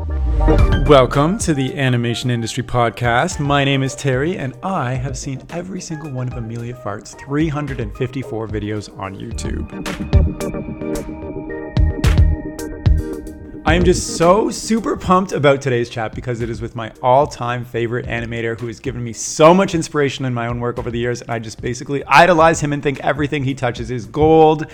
Welcome to the Animation Industry Podcast. My name is Terry, and I have seen every single one of Amelia Fart's 354 videos on YouTube. I am just so super pumped about today's chat because it is with my all time favorite animator who has given me so much inspiration in my own work over the years. And I just basically idolize him and think everything he touches is gold.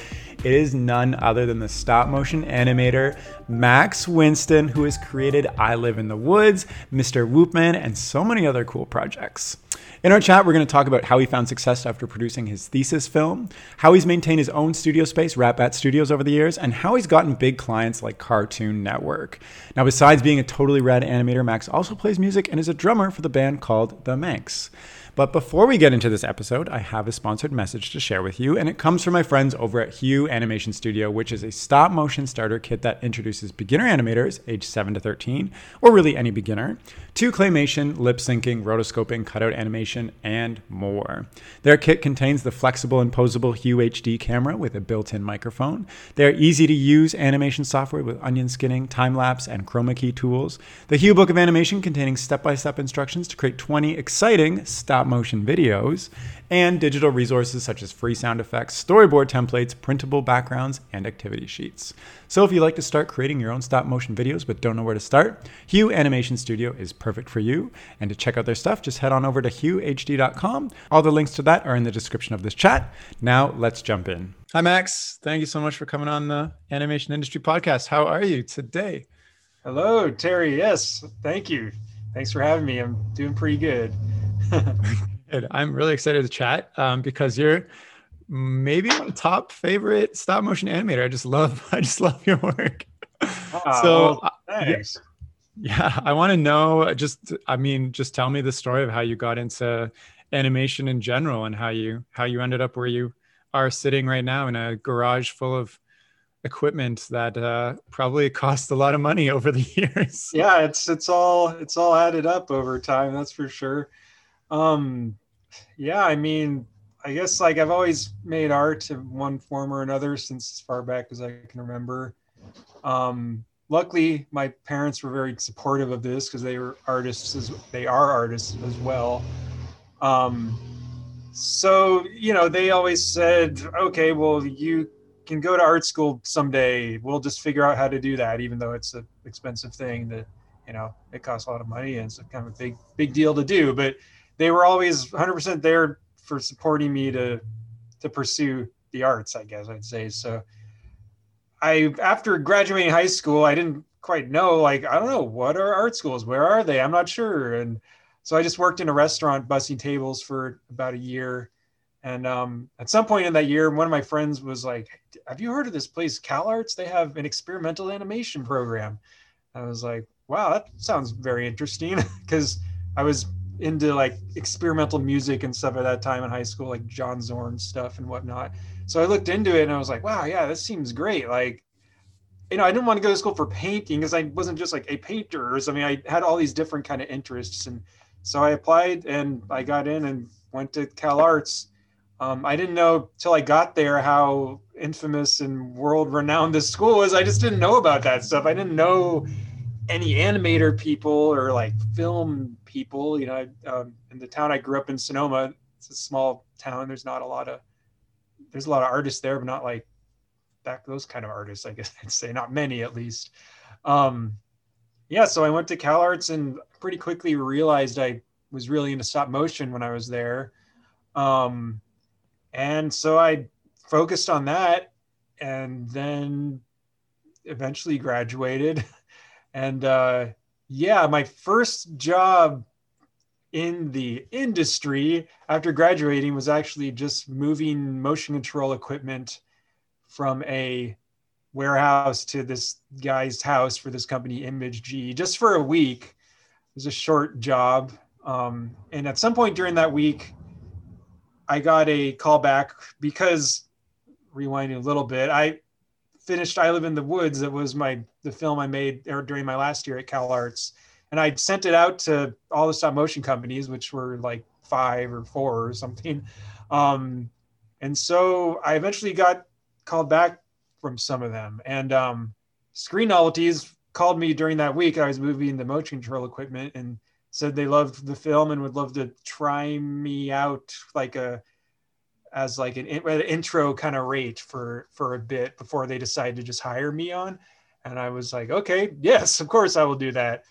It is none other than the stop motion animator Max Winston, who has created I Live in the Woods, Mr. Whoopman, and so many other cool projects. In our chat, we're going to talk about how he found success after producing his thesis film, how he's maintained his own studio space, Ratbat Studios, over the years, and how he's gotten big clients like Cartoon Network. Now, besides being a totally rad animator, Max also plays music and is a drummer for the band called The Manx. But before we get into this episode, I have a sponsored message to share with you, and it comes from my friends over at Hue Animation Studio, which is a stop motion starter kit that introduces beginner animators age 7 to 13, or really any beginner, to claymation, lip syncing, rotoscoping, cutout animation, and more. Their kit contains the flexible and posable Hue HD camera with a built in microphone. They are easy to use animation software with onion skinning, time lapse, and chroma key tools. The Hue Book of Animation containing step by step instructions to create 20 exciting stop motion videos, and digital resources such as free sound effects, storyboard templates, printable backgrounds, and activity sheets. So if you'd like to start creating your own stop motion videos but don't know where to start, Hue Animation Studio is perfect for you. And to check out their stuff, just head on over to huehd.com. All the links to that are in the description of this chat. Now let's jump in. Hi, Max. Thank you so much for coming on the Animation Industry Podcast. How are you today? Hello, Terry. Yes, thank you. Thanks for having me. I'm doing pretty good. I'm really excited to chat um, because you're maybe my top favorite stop motion animator. I just love, I just love your work. Oh, so well, thanks. Yeah, yeah I want to know. Just, I mean, just tell me the story of how you got into animation in general and how you how you ended up where you are sitting right now in a garage full of equipment that uh, probably cost a lot of money over the years. Yeah, it's it's all it's all added up over time. That's for sure. Um, yeah, I mean, I guess like I've always made art in one form or another since as far back as I can remember. Um, luckily, my parents were very supportive of this because they were artists as they are artists as well. Um, so you know, they always said, "Okay, well, you can go to art school someday. We'll just figure out how to do that, even though it's an expensive thing that you know it costs a lot of money and it's kind of a big big deal to do." But they were always 100% there for supporting me to to pursue the arts i guess i'd say. So i after graduating high school i didn't quite know like i don't know what are art schools? Where are they? I'm not sure. And so i just worked in a restaurant bussing tables for about a year. And um, at some point in that year one of my friends was like have you heard of this place calarts they have an experimental animation program. I was like wow that sounds very interesting. Because i was into like experimental music and stuff at that time in high school, like John Zorn stuff and whatnot. So I looked into it and I was like, wow, yeah, this seems great. Like, you know, I didn't want to go to school for painting because I wasn't just like a painter. I mean, I had all these different kind of interests. And so I applied and I got in and went to Cal Arts. Um, I didn't know till I got there how infamous and world renowned this school was. I just didn't know about that stuff. I didn't know any animator people or like film people. You know, um, in the town I grew up in, Sonoma, it's a small town. There's not a lot of there's a lot of artists there, but not like that those kind of artists. I guess I'd say not many at least. Um, yeah, so I went to Cal Arts and pretty quickly realized I was really into stop motion when I was there. Um, and so I focused on that and then eventually graduated. And uh, yeah, my first job in the industry after graduating was actually just moving motion control equipment from a warehouse to this guy's house for this company image g just for a week. It was a short job. Um, and at some point during that week i got a call back because rewinding a little bit i finished I Live in the Woods. That was my the film I made during my last year at Cal Arts, and I sent it out to all the stop motion companies, which were like five or four or something. Um, and so I eventually got called back from some of them, and um, Screen Novelties called me during that week. I was moving the motion control equipment and said they loved the film and would love to try me out like a as like an, an intro kind of rate for for a bit before they decided to just hire me on. And I was like, okay, yes, of course I will do that.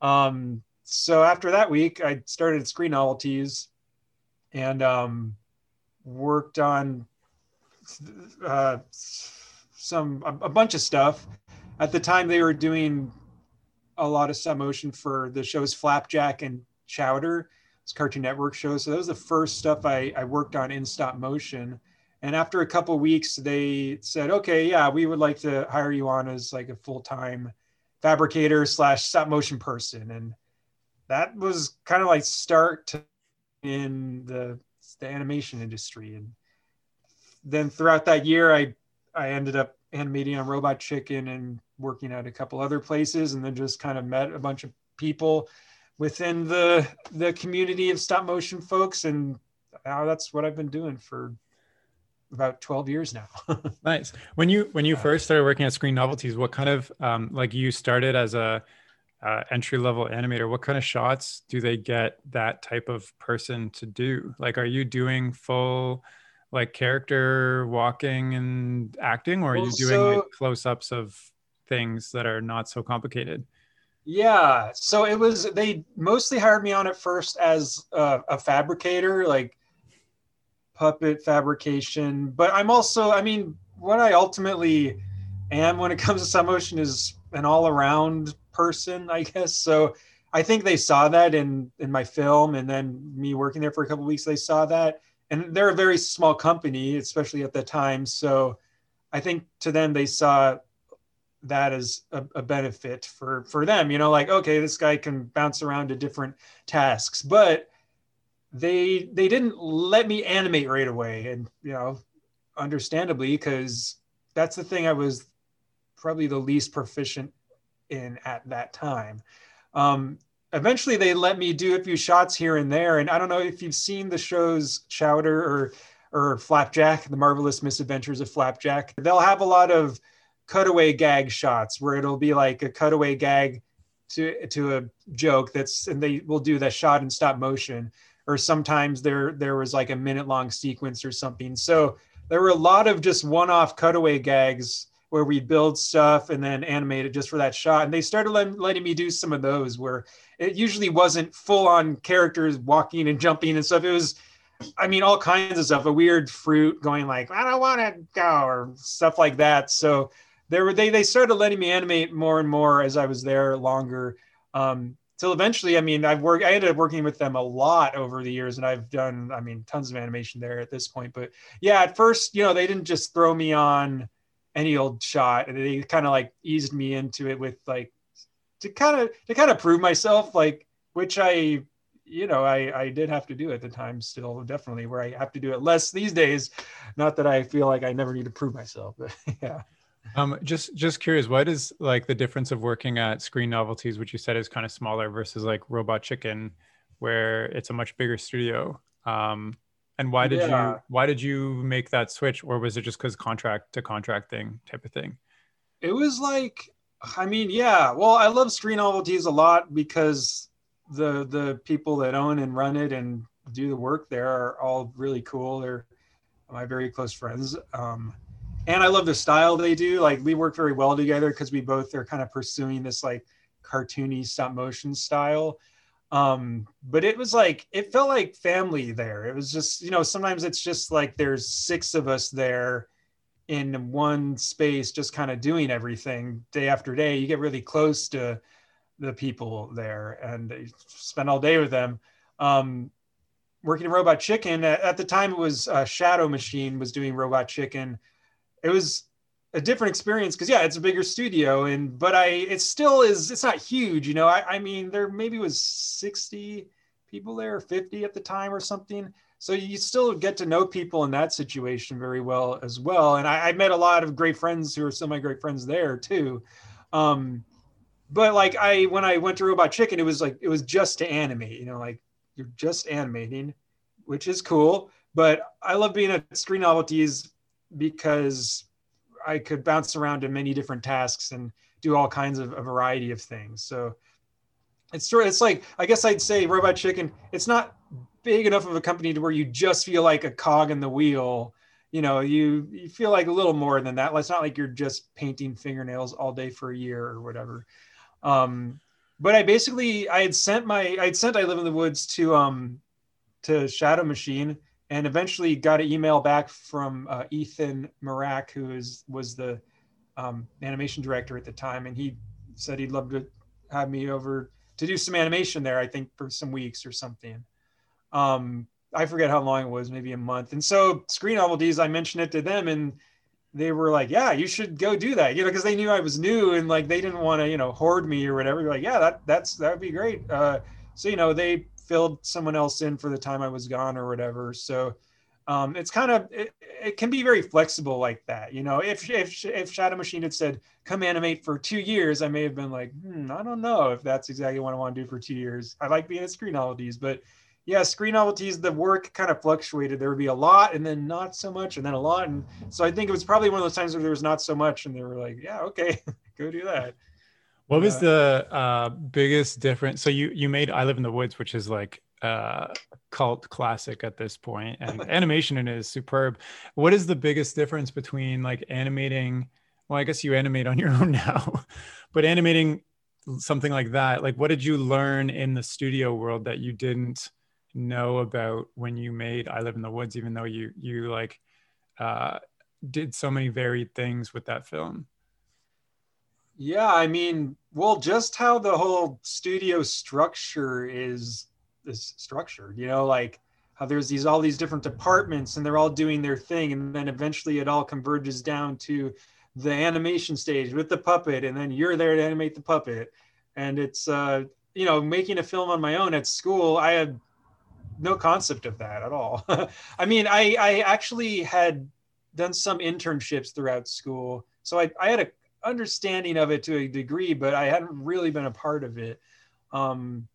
Um, so after that week, I started Screen Novelties and um, worked on uh, some a, a, bunch of stuff. At the time, they were doing a lot of stop motion for the shows Flapjack and Chowder. Cartoon Network shows. So that was the first stuff I, I worked on in stop motion. And after a couple weeks, they said, "Okay, yeah, we would like to hire you on as like a full time fabricator slash stop motion person." And that was kind of like start in the the animation industry. And then throughout that year, I I ended up animating on Robot Chicken and working at a couple other places, and then just kind of met a bunch of people within the the community of stop motion folks, and now that's what I've been doing for about 12 years now. Nice. When you when you first started working at screen novelties what kind of um, like you started as a uh, entry level animator what kind of shots do they get that type of person to do? Like are you doing full like character walking and acting or are well, you doing so, like close-ups of things that are not so complicated yeah so it was they mostly hired me on at first as a, a fabricator like puppet fabrication but i'm also i mean what i ultimately am when it comes to stop motion is an all-around person i guess. So i think they saw that in in my film and then me working there for a couple weeks they saw that. And they're a very small company especially at the time. So i think to them they saw that as a, a, benefit for for them you know like okay this guy can bounce around to different tasks but they they didn't let me animate right away. And you know understandably because that's the thing i was probably the least proficient in at that time. Um, eventually they let me do a few shots here and there. And i don't know if you've seen the shows chowder or or flapjack the marvelous misadventures of flapjack. They'll have a lot of cutaway gag shots where it'll be like a cutaway gag to to a joke that's and they will do that shot in stop motion. Or sometimes there there was like a minute long sequence or something. So there were a lot of just one-off cutaway gags where we build stuff and then animate it just for that shot. And they started let, letting me do some of those where it usually wasn't full on characters walking and jumping and stuff. It was i mean all kinds of stuff a weird fruit going like i don't want to go or stuff like that. So there were they they started letting me animate more and more as I was there longer. Um, till eventually, I mean, I've worked. I ended up working with them a lot over the years, and I've done, I mean, tons of animation there at this point. But yeah, at first, you know, they didn't just throw me on any old shot, they kind of like eased me into it with like to kind of to kind of prove myself, like which I you know I, I did have to do at the time still definitely where i have to do it less these days not that i feel like i never need to prove myself but yeah um, just just curious, what is like the difference of working at Screen Novelties, which you said is kind of smaller, versus like Robot Chicken, where it's a much bigger studio? Um, and why did yeah. you why did you make that switch, or was it just because contract to contract thing type of thing? It was like, I mean, yeah. Well, I love Screen Novelties a lot because the the people that own and run it and do the work there are all really cool. They're my very close friends. Um, and I love the style they do. Like we work very well together because we both are kind of pursuing this like cartoony stop motion style. Um, but it was like it felt like family there. It was just you know sometimes it's just like there's six of us there in one space, just kind of doing everything day after day. You get really close to the people there and spend all day with them. Um, working in Robot Chicken at, at the time, it was uh, Shadow Machine was doing Robot Chicken it was a different experience because yeah it's a bigger studio and but i it still is it's not huge you know i, I mean there maybe was 60 people there 50 at the time or something. So you still get to know people in that situation very well as well. And i, I met a lot of great friends who are some of my great friends there too. Um, but like i when i went to robot chicken it was like it was just to animate you know like you're just animating which is cool. But i love being at screen novelties because I could bounce around to many different tasks and do all kinds of a variety of things. So it's sort it's like I guess I'd say Robot Chicken. It's not big enough of a company to where you just feel like a cog in the wheel. You know, you you feel like a little more than that. It's not like you're just painting fingernails all day for a year or whatever. Um, but I basically I had sent my I had sent I Live in the Woods to um to Shadow Machine and eventually got an email back from uh, Ethan Marak, who is was the um, animation director at the time, and he said he'd love to have me over to do some animation there. I think for some weeks or something. Um, I forget how long it was, maybe a month. And so Screen Novelties, I mentioned it to them, and they were like, "Yeah, you should go do that," you know, because they knew I was new and like they didn't want to, you know, hoard me or whatever. They're like, "Yeah, that that's that would be great." Uh, so you know, they filled someone else in for the time I was gone or whatever. So um, it's kind of it, it, can be very flexible like that. You know, if if if Shadow Machine had said come animate for two years, I may have been like, hmm, I don't know if that's exactly what I want to do for two years. I like being at Screen Novelties, but yeah, Screen Novelties, the work kind of fluctuated. There would be a lot and then not so much and then a lot. And so I think it was probably one of those times where there was not so much and they were like, yeah, okay, go do that. What was the uh, biggest difference? So you you made I Live in the Woods, which is like uh, cult classic at this point, and animation in it is superb. What is the biggest difference between like animating? Well, I guess you animate on your own now, but animating something like that, like what did you learn in the studio world that you didn't know about when you made I Live in the Woods, even though you you like uh, did so many varied things with that film? Yeah, I mean, well, just how the whole studio structure is is structured, you know, like how there's these all these different departments and they're all doing their thing, and then eventually it all converges down to the animation stage with the puppet, and then you're there to animate the puppet, and it's uh, you know, making a film on my own at school, I had no concept of that at all. I mean, I I actually had done some internships throughout school, so I I had a understanding of it to a degree, but I hadn't really been a part of it. Um,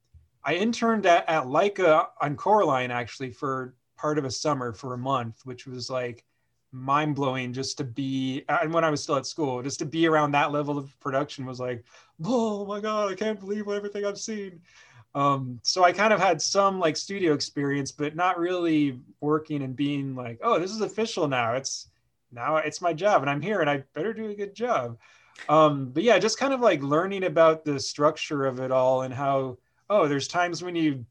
I interned at, at Laika on Coraline actually for part of a summer for a month, which was like mind blowing just to be, and when I was still at school, just to be around that level of production was like, oh my God, I can't believe everything I've seen. Um, so I kind of had some like studio experience, but not really working and being like, oh, this is official now. It's now it's my job and I'm here and I better do a good job um, but yeah, just kind of like learning about the structure of it all and how oh, there's times when you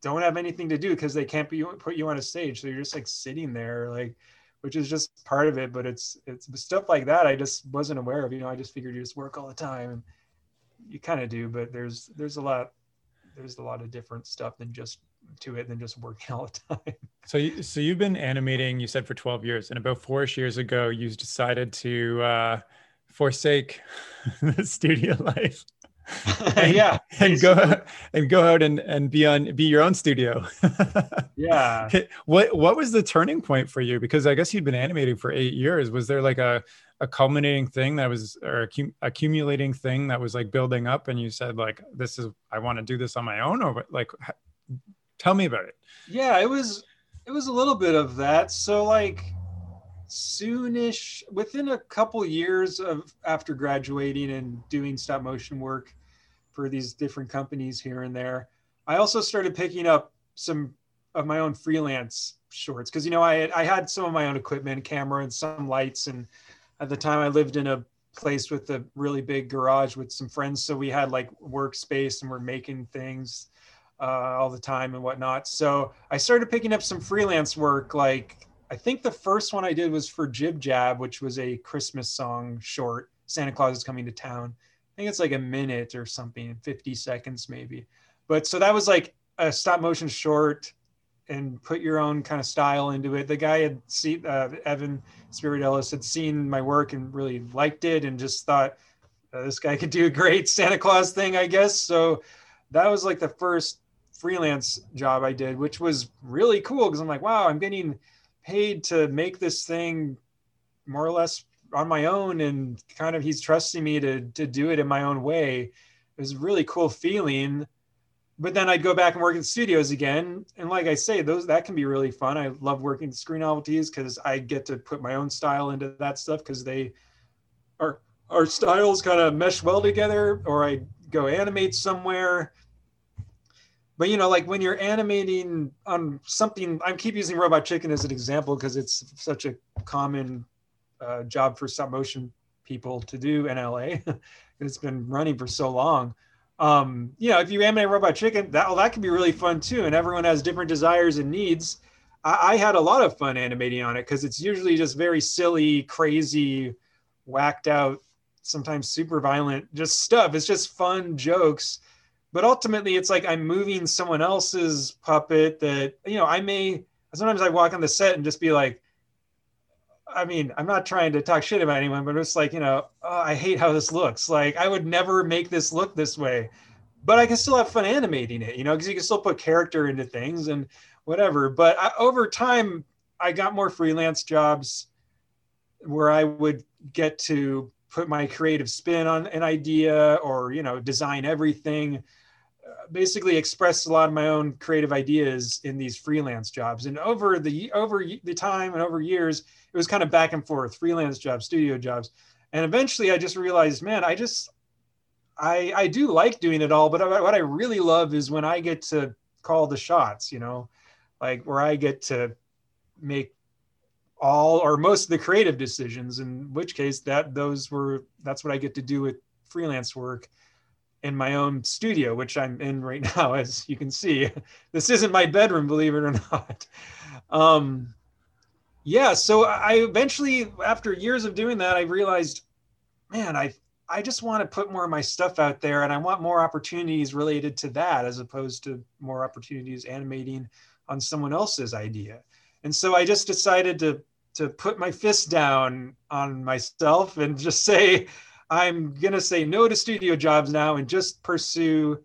don't have anything to do because they can't be, put you on a stage, so you're just like sitting there, like which is just part of it. But it's it's stuff like that I just wasn't aware of. You know, I just figured you just work all the time. You kind of do, but there's there's a lot there's a lot of different stuff than just to it than just working all the time. So, you, so you've been animating, you said for 12 years, and about four years ago, you decided to uh, forsake the studio life and, yeah and go and go out and, and be on be your own studio. Yeah. What what was the turning point for you? Because i guess you'd been animating for eight years. Was there like a a culminating thing that was or accum- accumulating thing that was like building up and you said like this is i want to do this on my own or like tell me about it. Yeah it was it was a little bit of that. So like soonish within a couple years of after graduating and doing stop motion work for these different companies here and there i also started picking up some of my own freelance shorts. Because you know I had, I had some of my own equipment camera and some lights and at the time i lived in a place with a really big garage with some friends so we had like workspace and we're making things uh, all the time and whatnot. So i started picking up some freelance work like I think the first one I did was for Jib Jab, which was a Christmas song short. Santa Claus is coming to town. I think it's like a minute or something, 50 seconds maybe. But so that was like a stop motion short and put your own kind of style into it. The guy had seen, uh, Evan Spiridellis had seen my work and really liked it and just thought uh, this guy could do a great Santa Claus thing, I guess. So that was like the first freelance job I did, which was really cool because I'm like, wow, I'm getting paid to make this thing more or less on my own and kind of he's trusting me to to do it in my own way. It was a really cool feeling. But then i'd go back and work in studios again. And like i say those that can be really fun. I love working screen novelties because i get to put my own style into that stuff because they are our styles kind of mesh well together, or I go animate somewhere. But you know, like when you're animating on something, I keep using Robot Chicken as an example because it's such a common uh, job for stop motion people to do in LA. and it's been running for so long. Um, you know, if you animate Robot Chicken, that well, that can be really fun too. And everyone has different desires and needs. I, I had a lot of fun animating on it because it's usually just very silly, crazy, whacked out, sometimes super violent, just stuff. It's just fun jokes. But ultimately, it's like I'm moving someone else's puppet that, you know, I may, sometimes I walk on the set and just be like, I mean, I'm not trying to talk shit about anyone, but it's like, you know, oh, I hate how this looks. Like, I would never make this look this way, but I can still have fun animating it, you know, because you can still put character into things and whatever. But I, over time, I got more freelance jobs where I would get to put my creative spin on an idea or, you know, design everything basically expressed a lot of my own creative ideas in these freelance jobs. And over the over the time and over years, it was kind of back and forth, freelance jobs, studio jobs. And eventually I just realized, man, I just I I do like doing it all, but what I really love is when I get to call the shots, you know, like where I get to make all or most of the creative decisions in which case that those were that's what I get to do with freelance work in my own studio, which I'm in right now, as you can see. This isn't my bedroom, believe it or not. Um, yeah, so I eventually, after years of doing that, I realized, man, I I just want to put more of my stuff out there, and I want more opportunities related to that, as opposed to more opportunities animating on someone else's idea. And so I just decided to to put my fist down on myself and just say, I'm going to say no to studio jobs now and just pursue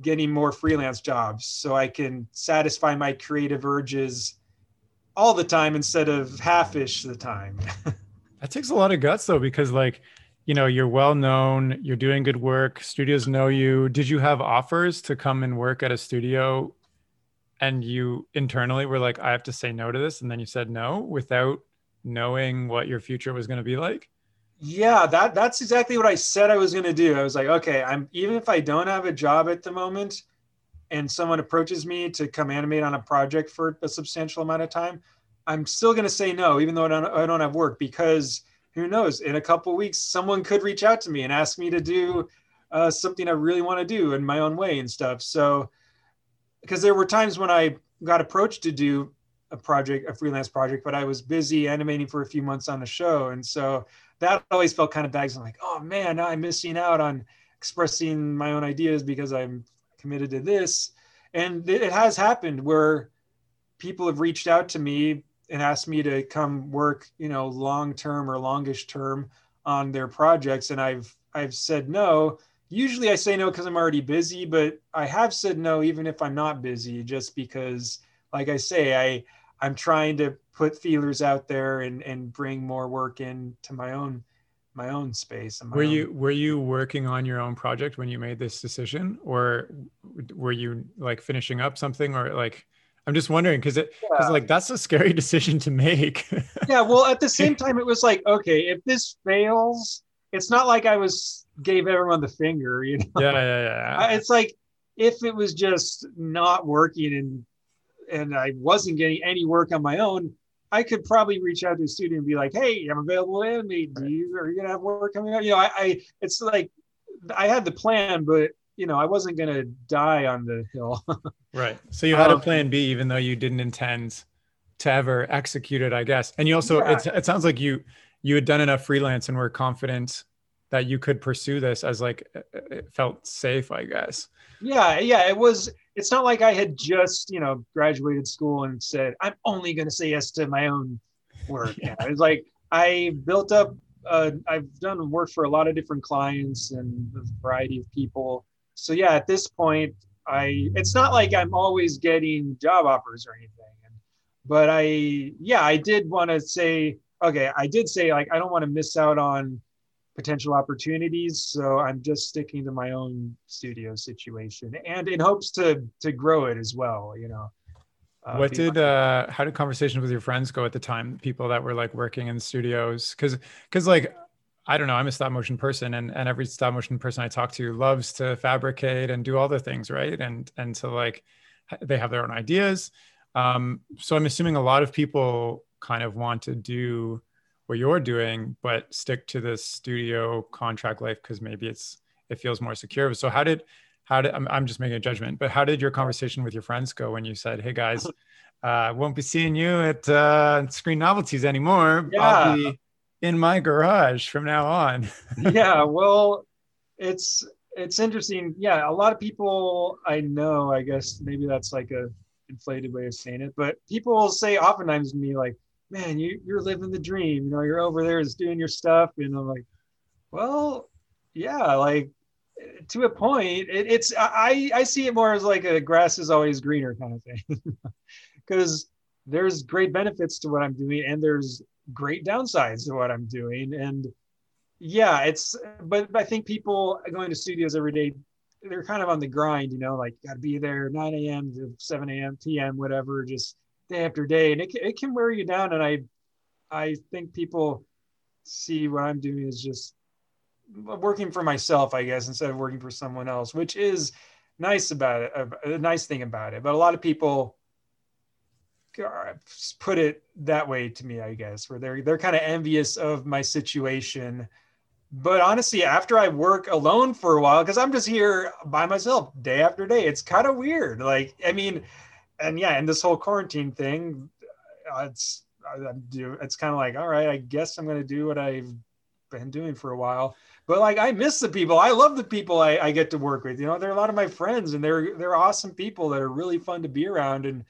getting more freelance jobs so I can satisfy my creative urges all the time instead of half-ish the time. that takes a lot of guts though because like you know you're well known you're doing good work studios know you did you have offers to come and work at a studio and you internally were like i have to say no to this and then you said no without knowing what your future was going to be like yeah, that that's exactly what I said I was going to do. I was like, okay, I'm even if I don't have a job at the moment and someone approaches me to come animate on a project for a substantial amount of time, I'm still going to say no even though I don't, I don't have work because who knows, in a couple weeks someone could reach out to me and ask me to do uh, something I really want to do in my own way and stuff. So because there were times when I got approached to do a project, a freelance project, but I was busy animating for a few months on a show. And so that always felt kind of bags. I'm like, oh man, now I'm missing out on expressing my own ideas because I'm committed to this. And it has happened where people have reached out to me and asked me to come work, you know, long term or longish term on their projects. And I've I've said no. Usually I say no because I'm already busy, but I have said no even if I'm not busy, just because, like I say, I I'm trying to put feelers out there and and bring more work into my own my own space. My were own... you were you working on your own project when you made this decision, or were you like finishing up something, or like? I'm just wondering because it because like that's a scary decision to make. yeah, well, at the same time, it was like, okay, if this fails, it's not like I was gave everyone the finger, you know. Yeah, yeah, yeah. It's like if it was just not working and and I wasn't getting any work on my own, I could probably reach out to a studio and be like, "Hey, I'm available to animate. Do you are you gonna have work coming up?" You know, I, I it's like I had the plan, but you know, I wasn't gonna die on the hill. right. So you had um, a plan B, even though you didn't intend to ever execute it, I guess. And you also, yeah. it sounds like you you had done enough freelance and were confident that you could pursue this as like it felt safe, I guess. Yeah, yeah, it was it's not like I had just, you know, graduated school and said, I'm only going to say yes to my own work. yeah. It's like I built up, uh, I've done work for a lot of different clients and a variety of people. So yeah, at this point, I, it's not like I'm always getting job offers or anything. But I, yeah, I did want to say, okay, I did say like, I don't want to miss out on potential opportunities. So I'm just sticking to my own studio situation and in hopes to to grow it as well, you know. Uh, what did uh how did conversations with your friends go at the time? People that were like working in studios cuz cuz like I don't know. I'm a stop motion person, and and every stop motion person I talk to loves to fabricate and do all the things, right? And and so like they have their own ideas. Um, so I'm assuming a lot of people kind of want to do what you're doing, but stick to this studio contract life because maybe it's it feels more secure. So how did how did I'm, I'm just making a judgment, but how did your conversation with your friends go when you said, "Hey guys, uh, won't be seeing you at uh, Screen Novelties anymore. Yeah. I'll be in my garage from now on. yeah, well, it's it's interesting. Yeah, a lot of people I know, I guess maybe that's like a inflated way of saying it, but people say oftentimes to me like, "Man, you you're living the dream. You know, you're over there is doing your stuff." And I'm like, "Well, yeah, like to a point. It, it's I I see it more as like a grass is always greener kind of thing, because there's great benefits to what I'm doing, and there's great downsides to what I'm doing. And yeah, it's, but I think people going to studios every day, they're kind of on the grind, you know, like got to be there 9 a.m. to 7 a.m., p.m., whatever, just day after day. And it, it can wear you down. And I, I think people see what I'm doing is just working for myself, I guess, instead of working for someone else, which is nice about it, a nice thing about it. But a lot of people, put it that way to me, I guess, where they're they're kind of envious of my situation. But honestly, after I work alone for a while, because I'm just here by myself day after day, it's kind of weird. Like, I mean, and yeah, and this whole quarantine thing, uh, it's I do it's kind of like, all right, I guess I'm gonna do what I've been doing for a while. But like, I miss the people. I love the people I, I get to work with. You know, they're a lot of my friends, and they're they're awesome people that are really fun to be around. And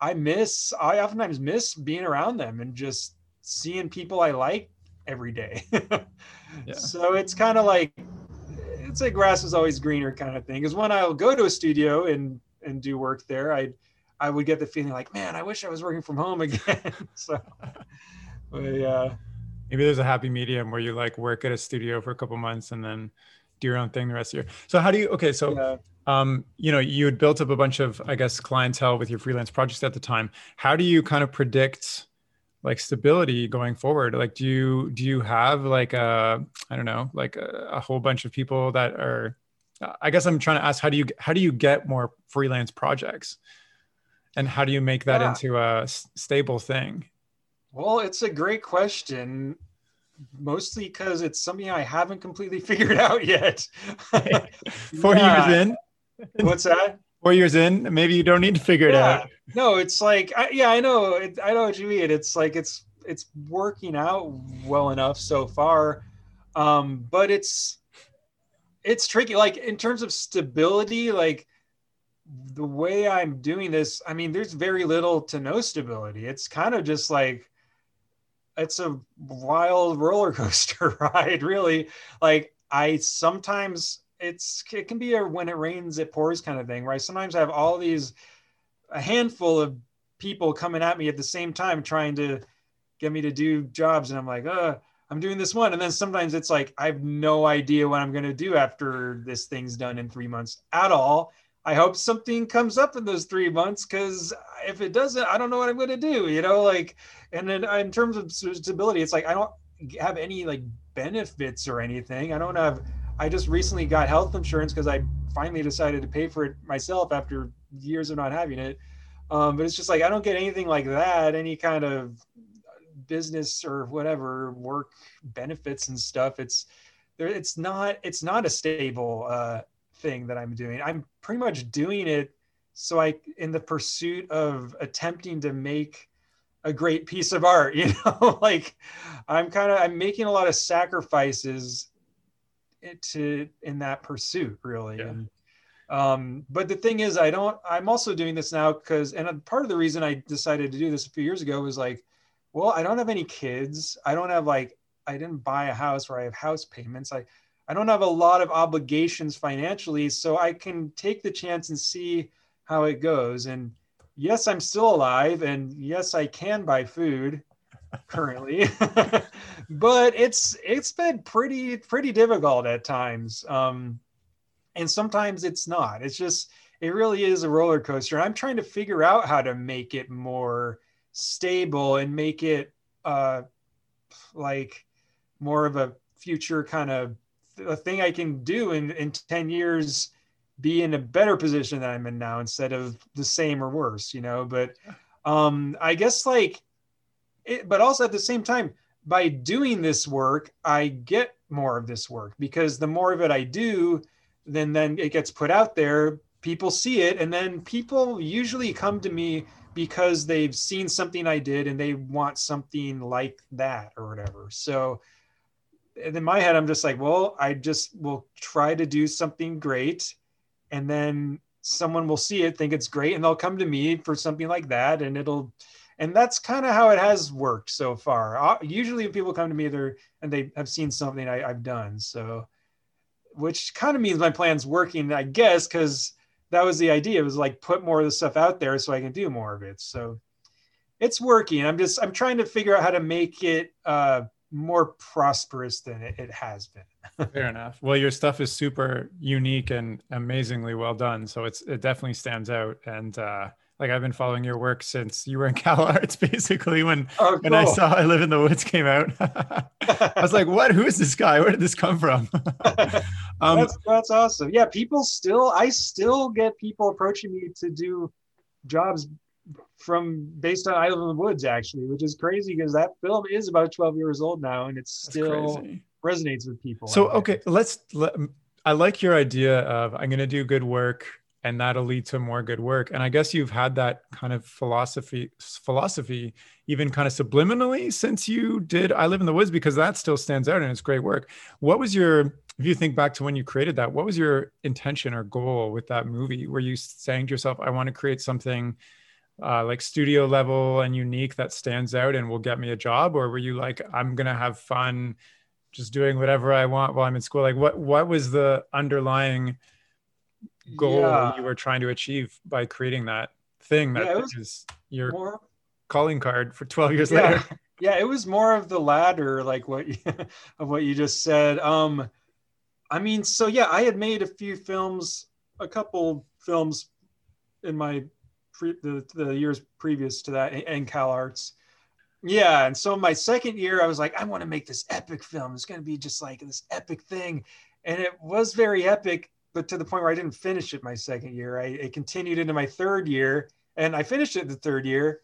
I miss, I oftentimes miss being around them and just seeing people I like every day. yeah. So it's kind of like, it's like grass is always greener kind of thing. Because when I'll go to a studio and and do work there, I I would get the feeling like, man, I wish I was working from home again. so, but yeah. Maybe there's a happy medium where you like work at a studio for a couple months and then do your own thing the rest of the year. So how do you? Okay, so yeah um, you know, you had built up a bunch of, I guess, clientele with your freelance projects at the time. How do you kind of predict like stability going forward? Like, do you do you have like a, I don't know, like a, a whole bunch of people that are? I guess I'm trying to ask, how do you how do you get more freelance projects, and how do you make that yeah. into a stable thing? Well, it's a great question mostly because it's something I haven't completely figured out yet. Four yeah. years in. What's that? Four years in, maybe you don't need to figure yeah. it out. No, it's like, I, yeah, I know, it, I know what you mean. It's like it's it's working out well enough so far, um, but it's it's tricky. Like in terms of stability, like the way I'm doing this, I mean, there's very little to no stability. It's kind of just like it's a wild roller coaster ride, really. Like I sometimes it's it can be a when it rains it pours kind of thing right sometimes i have all these a handful of people coming at me at the same time trying to get me to do jobs and i'm like uh i'm doing this one and then sometimes it's like i have no idea what i'm going to do after this thing's done in three months at all i hope something comes up in those three months because if it doesn't i don't know what i'm going to do you know like and then in terms of stability it's like i don't have any like benefits or anything i don't have I just recently got health insurance because I finally decided to pay for it myself after years of not having it. Um, but it's just like I don't get anything like that, any kind of business or whatever work benefits and stuff. It's there. It's not. It's not a stable uh, thing that I'm doing. I'm pretty much doing it so I, in the pursuit of attempting to make a great piece of art. You know, like I'm kind of I'm making a lot of sacrifices to in that pursuit really yeah. and um, but the thing is i don't i'm also doing this now because and part of the reason i decided to do this a few years ago was like well i don't have any kids i don't have like i didn't buy a house where i have house payments i i don't have a lot of obligations financially so i can take the chance and see how it goes. And yes i'm still alive and yes i can buy food currently. But it's it's been pretty pretty difficult at times um and sometimes it's not. It's just it really is a roller coaster i'm trying to figure out how to make it more stable and make it uh like more of a future kind of a thing I can do in, in 10 years be in a better position than I'm in now instead of the same or worse, you know. But um I guess like it, but also at the same time, by doing this work, I get more of this work because the more of it I do, then then it gets put out there, people see it, and then people usually come to me because they've seen something I did and they want something like that or whatever. So in my head, I'm just like, well, I just will try to do something great. And then someone will see it, think it's great, and they'll come to me for something like that. And it'll, and that's kind of how it has worked so far. Uh, usually, when people come to me, they're, and they have seen something I, I've done. So, which kind of means my plan's working, I guess, because that was the idea. It was like put more of the stuff out there so I can do more of it. So it's working. I'm just I'm trying to figure out how to make it uh, more prosperous than it, it has been. Fair enough. Well, your stuff is super unique and amazingly well done. So it's it definitely stands out. And uh, like I've been following your work since you were in Cal Arts, basically when oh, cool. when I saw I Live in the Woods came out. I was like, what? Who is this guy? Where did this come from? um, that's that's awesome. Yeah, people still I still get people approaching me to do jobs from based on I Live in the Woods actually, which is crazy because that film is about 12 years old now and it still resonates with people. So okay, let's let, I like your idea of I'm going to do good work and that'll lead to more good work. And i guess you've had that kind of philosophy philosophy even kind of subliminally since you did i live in the woods because that still stands out and it's great work. What was your if you think back to when you created that what was your intention or goal with that movie? Were you saying to yourself i want to create something uh, like studio level and unique that stands out and will get me a job? Or were you like i'm gonna have fun just doing whatever i want while i'm in school? Like what what was the underlying goal yeah. you were trying to achieve by creating that thing that yeah, is your more, calling card for 12 years yeah, later? Yeah it was more of the latter like what of what you just said. Um i mean so yeah i had made a few films a couple films in my pre, the, the years previous to that in cal arts yeah and so my second year i was like i want to make this epic film it's going to be just like this epic thing and it was very epic but to the point where I didn't finish it my second year. I, I continued into my third year and I finished it the third year.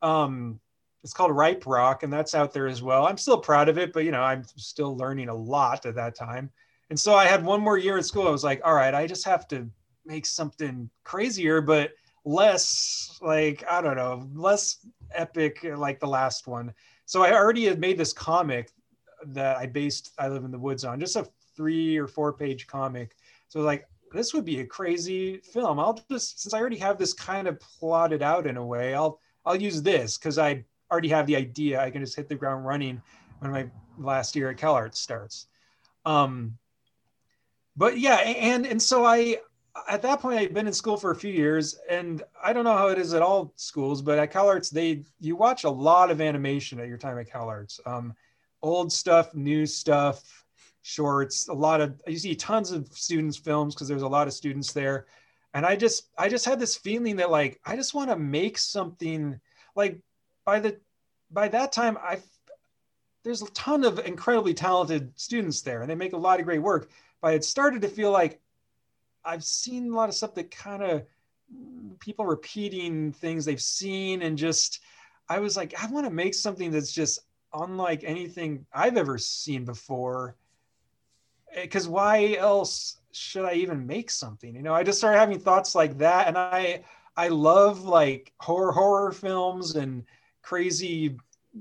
Um, it's called Ripe Rock, and that's out there as well. I'm still proud of it, but you know, I'm still learning a lot at that time. And so I had one more year in school. I was like, all right, I just have to make something crazier, but less like, I don't know, less epic like the last one. So I already had made this comic that I based I Live in the Woods on, just a three or four page comic so like this would be a crazy film. I'll just since I already have this kind of plotted out in a way, I'll I'll use this because I already have the idea. I can just hit the ground running when my last year at CalArts starts. Um, but yeah, and and so I at that point I'd been in school for a few years, and I don't know how it is at all schools, but at CalArts they you watch a lot of animation at your time at CalArts. Um, old stuff, new stuff, shorts, a lot of you see tons of students films because there's a lot of students there. And I just I just had this feeling that like I just want to make something like by the by that time I there's a ton of incredibly talented students there and they make a lot of great work. But I had started to feel like I've seen a lot of stuff that kind of mm, people repeating things they've seen and just I was like, I want to make something that's just unlike anything I've ever seen before eh, because why else should I even make something? You know, I just started having thoughts like that, and I I love like horror horror films and crazy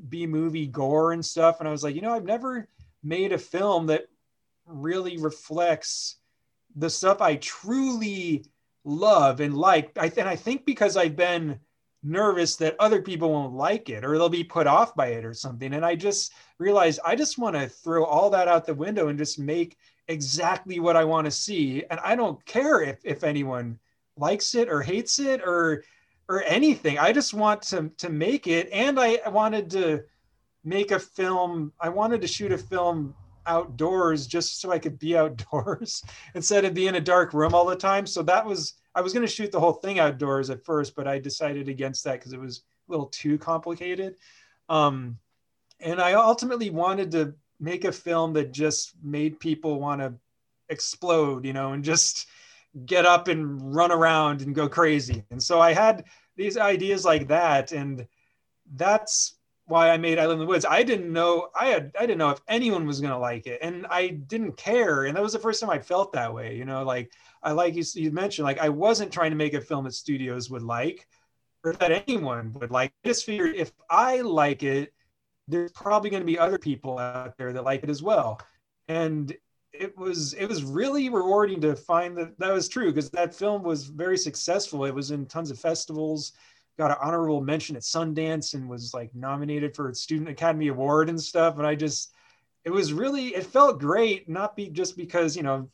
B movie gore and stuff, and I was like, you know, I've never made a film that really reflects the stuff I truly love and like. I and I think because I've been nervous that other people won't like it or they'll be put off by it or something. And I just realized I just want to throw all that out the window and just make exactly what I want to see. And I don't care if, if anyone likes it or hates it or or anything. I just want to to make it. And I wanted to make a film. I wanted to shoot a film outdoors just so I could be outdoors instead of being in a dark room all the time. So that was I was going to shoot the whole thing outdoors at first, but I decided against that because it was a little too complicated. Um, and I ultimately wanted to make a film that just made people want to explode, you know, and just get up and run around and go crazy. And so I had these ideas like that. And that's why I made I Live in the Woods. I didn't know I had I didn't know if anyone was gonna like it, and I didn't care. And that was the first time I felt that way. You know, like I like you, you mentioned, like I wasn't trying to make a film that studios would like or that anyone would like. I just figured if I like it, there's probably to be other people out there that like it as well. And it was it was really rewarding to find that that was true because that film was very successful. It was in tons of festivals, got an honorable mention at Sundance, and was like nominated for a Student Academy Award and stuff. And I just it was really it felt great, not be just because you know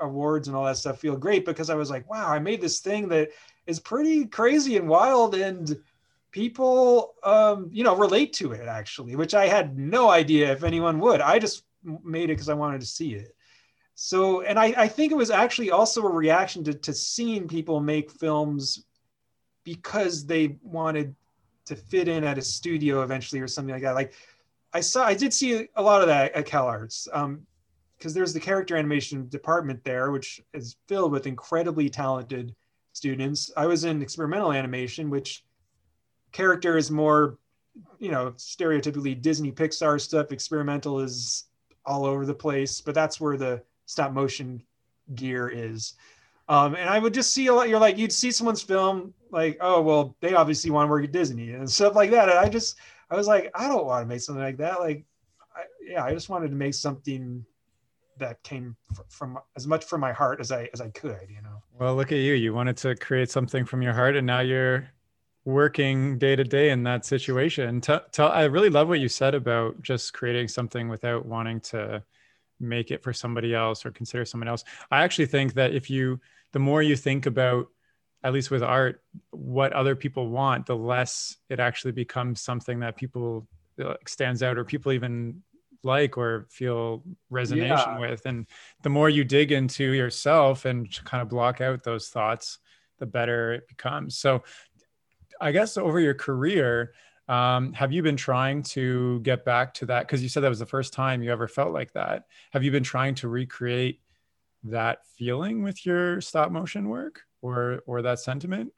awards and all that stuff feel great because I was like, wow, I made this thing that is pretty crazy and wild and people um, you know relate to it actually which i had no idea if anyone would i just made it because i wanted to see it so and I, I think it was actually also a reaction to, to seeing people make films because they wanted to fit in at a studio eventually or something like that like i saw i did see a lot of that at CalArts um, because there's the character animation department there which is filled with incredibly talented students i was in experimental animation which character is more, you know, stereotypically Disney Pixar stuff. Experimental is all over the place, but that's where the stop motion gear is. Um, and I would just see a lot. You're like, you'd see someone's film, like, oh, well, they obviously want to work at Disney and stuff like that. And I just, I was like, I don't want to make something like that. Like, I, yeah, I just wanted to make something that came from as much from my heart as I as I could. You know. Well, look at you. You wanted to create something from your heart, and now you're working day to day in that situation. Tell, tell, I really love what you said about just creating something without wanting to make it for somebody else or consider someone else. I actually think that if you, the more you think about, at least with art, what other people want, the less it actually becomes something that people uh, stands out or people even like or feel resonation yeah. with. And the more you dig into yourself and kind of block out those thoughts, the better it becomes. So I guess over your career, um, have you been trying to get back to that? Because you said that was the first time you ever felt like that. Have you been trying to recreate that feeling with your stop motion work or or that sentiment?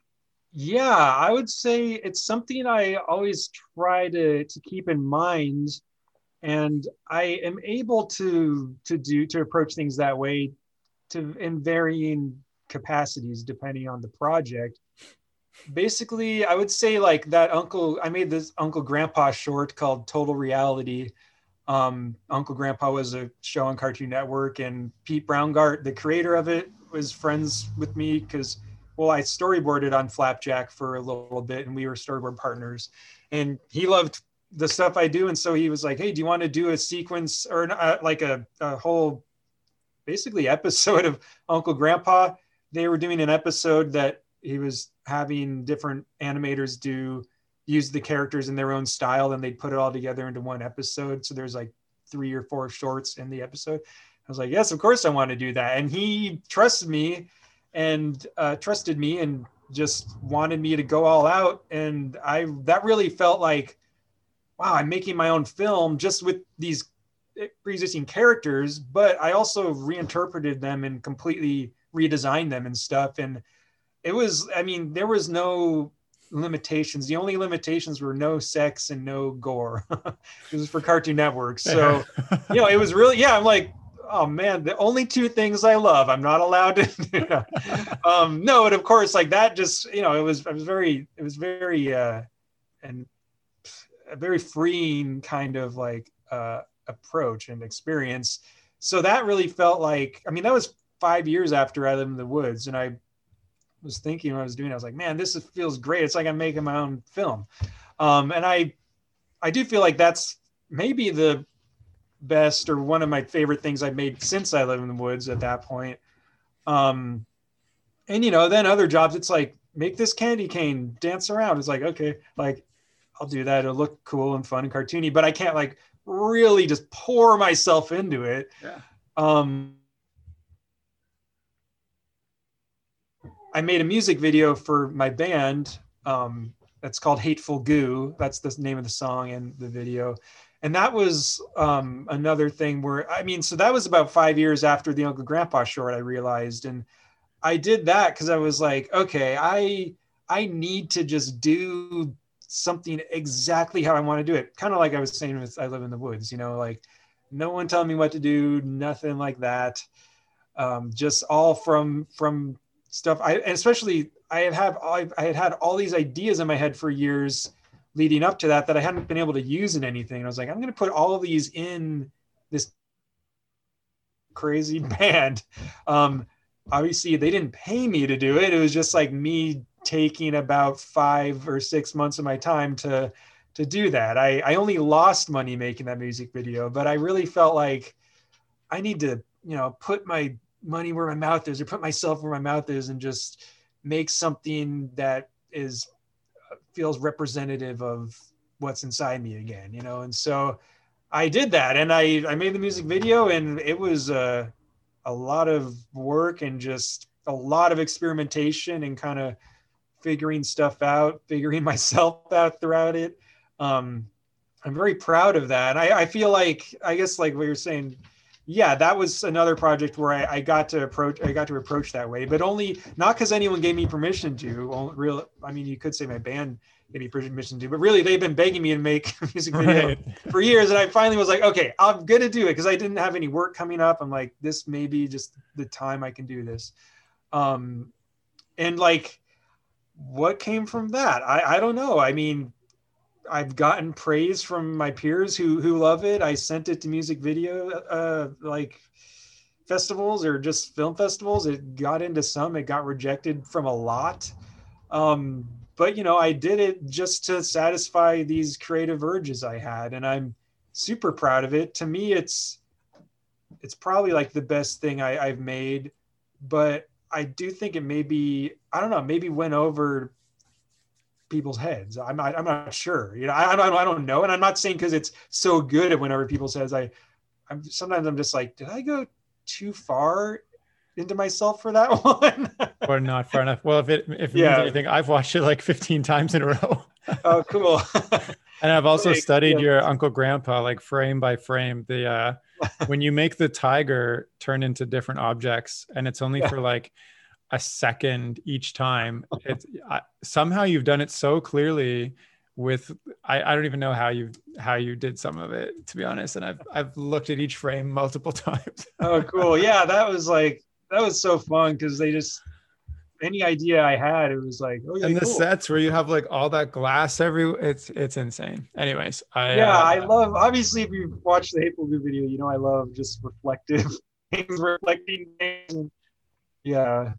Yeah, I would say it's something I always try to to keep in mind, and I am able to to do to approach things that way, to in varying capacities depending on the project basically i would say like that uncle i made this uncle grandpa short called total reality. Um, uncle grandpa was a show on cartoon network and pete browngardt the creator of it was friends with me because well i storyboarded on flapjack for a little bit and we were storyboard partners. And he loved the stuff i do and so he was like hey do you want to do a sequence or uh, like a, a whole basically episode of uncle grandpa? They were doing an episode that he was having different animators do use the characters in their own style and they'd put it all together into one episode. So there's like three or four shorts in the episode. I was like yes of course i want to do that. And he trusted me and uh, trusted me and just wanted me to go all out. And i that really felt like wow i'm making my own film just with these pre-existing characters but i also reinterpreted them and completely redesigned them and stuff. And it was i mean there was no limitations. The only limitations were no sex and no gore. It was for cartoon network. So you know it was really yeah i'm like oh man the only two things i love i'm not allowed to um no and of course like that just you know it was i was very it was very uh and a very freeing kind of like uh approach and experience. So that really felt like i mean that was five years after i lived in the woods and i was thinking when I was doing it, I was like, man, this is, feels great. It's like I'm making my own film. Um, and I, I do feel like that's maybe the best or one of my favorite things I've made since I live in the woods at that point. Um, and you know, then other jobs, it's like, make this candy cane dance around. It's like, okay, like I'll do that. It'll look cool and fun and cartoony, but I can't like really just pour myself into it. Yeah. Um, I made a music video for my band. Um, that's called Hateful Goo. That's the name of the song and the video. and that was um, another thing where I mean, so that was about five years after the Uncle Grandpa short. I realized, and I did that because I was like, okay, I I need to just do something exactly how I want to do it. Kind of like I was saying with I live in the woods, you know, like no one telling me what to do, nothing like that. Um, just all from from stuff. I especially I had had I had had all these ideas in my head for years leading up to that that I hadn't been able to use in anything. I was like, I'm going to put all of these in this crazy band. Um, obviously, they didn't pay me to do it. It was just like me taking about five or six months of my time to to do that. I, I only lost money making that music video, but I really felt like I need to, you know, put my money where my mouth is or put myself where my mouth is and just make something that is feels representative of what's inside me again, you know? And so I did that and I, I made the music video and it was a, a lot of work and just a lot of experimentation and kind of figuring stuff out, figuring myself out throughout it. Um, I'm very proud of that. I, I feel like, I guess like what you're saying, yeah, that was another project where I, I, got to approach. I got to approach that way, but only not because anyone gave me permission to. Real, I mean, you could say my band gave me permission to, but really they've been begging me to make music video right. for years, and I finally was like, okay, I'm gonna do it because I didn't have any work coming up. I'm like, this may be just the time I can do this, um, and like, what came from that? I I don't know. I mean, I've gotten praise from my peers who who love it. I sent it to music video uh, like festivals or just film festivals. It got into some. It got rejected from a lot. Um, but you know, I did it just to satisfy these creative urges I had, and I'm super proud of it. To me, it's it's probably like the best thing I, I've made. But I do think it maybe I don't know maybe went over people's heads. I'm not, I'm not sure. You know, I, I don't, I don't know. And I'm not saying because it's so good at whenever people says I, I'm sometimes I'm just like, did I go too far into myself for that one? or not far enough. Well, if it, if it yeah. means anything, I've watched it like 15 times in a row. oh, cool. and I've also like, studied yeah. your uncle grandpa, like frame by frame, the, uh, when you make the tiger turn into different objects and it's only yeah. for like a second each time. It's I, somehow you've done it so clearly with I, I don't even know how you how you did some of it to be honest and I've I've looked at each frame multiple times. oh cool. Yeah, that was like that was so fun because they just any idea I had, it was like, oh yeah. And the cool. sets where you have like all that glass every it's it's insane. Anyways, I yeah, uh, I love obviously if you watch the Hateful Goo video, you know I love just reflective things, reflecting things. yeah,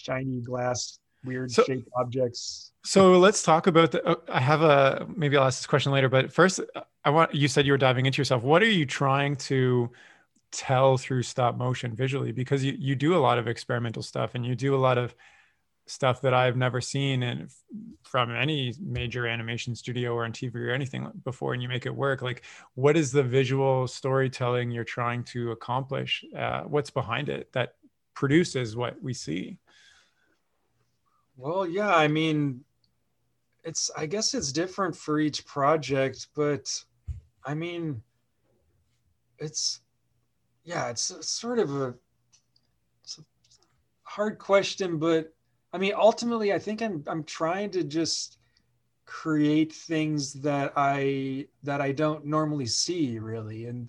shiny glass, weird so, shaped objects. So let's talk about the. Uh, I have a maybe I'll ask this question later, but first, I want you said you were diving into yourself. What are you trying to tell through stop motion visually? Because you you do a lot of experimental stuff and you do a lot of stuff that I've never seen and from any major animation studio or on TV or anything before, and you make it work. Like, what is the visual storytelling you're trying to accomplish? Uh, what's behind it that produces what we see? Well, yeah, I mean, it's I guess it's different for each project, but I mean, it's yeah, it's sort of a, a hard question, but I mean, ultimately, I think I'm I'm trying to just create things that I that I don't normally see really, and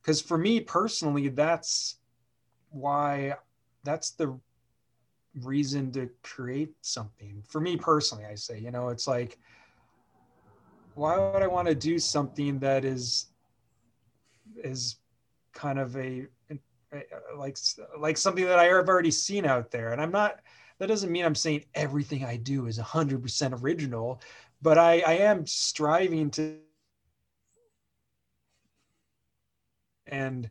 because for me personally, that's why that's the reason to create something. For me personally i say you know it's like why would i want to do something that is is kind of a, like like something that i have already seen out there? And i'm not that doesn't mean i'm saying everything i do is 100% original but i i am striving to and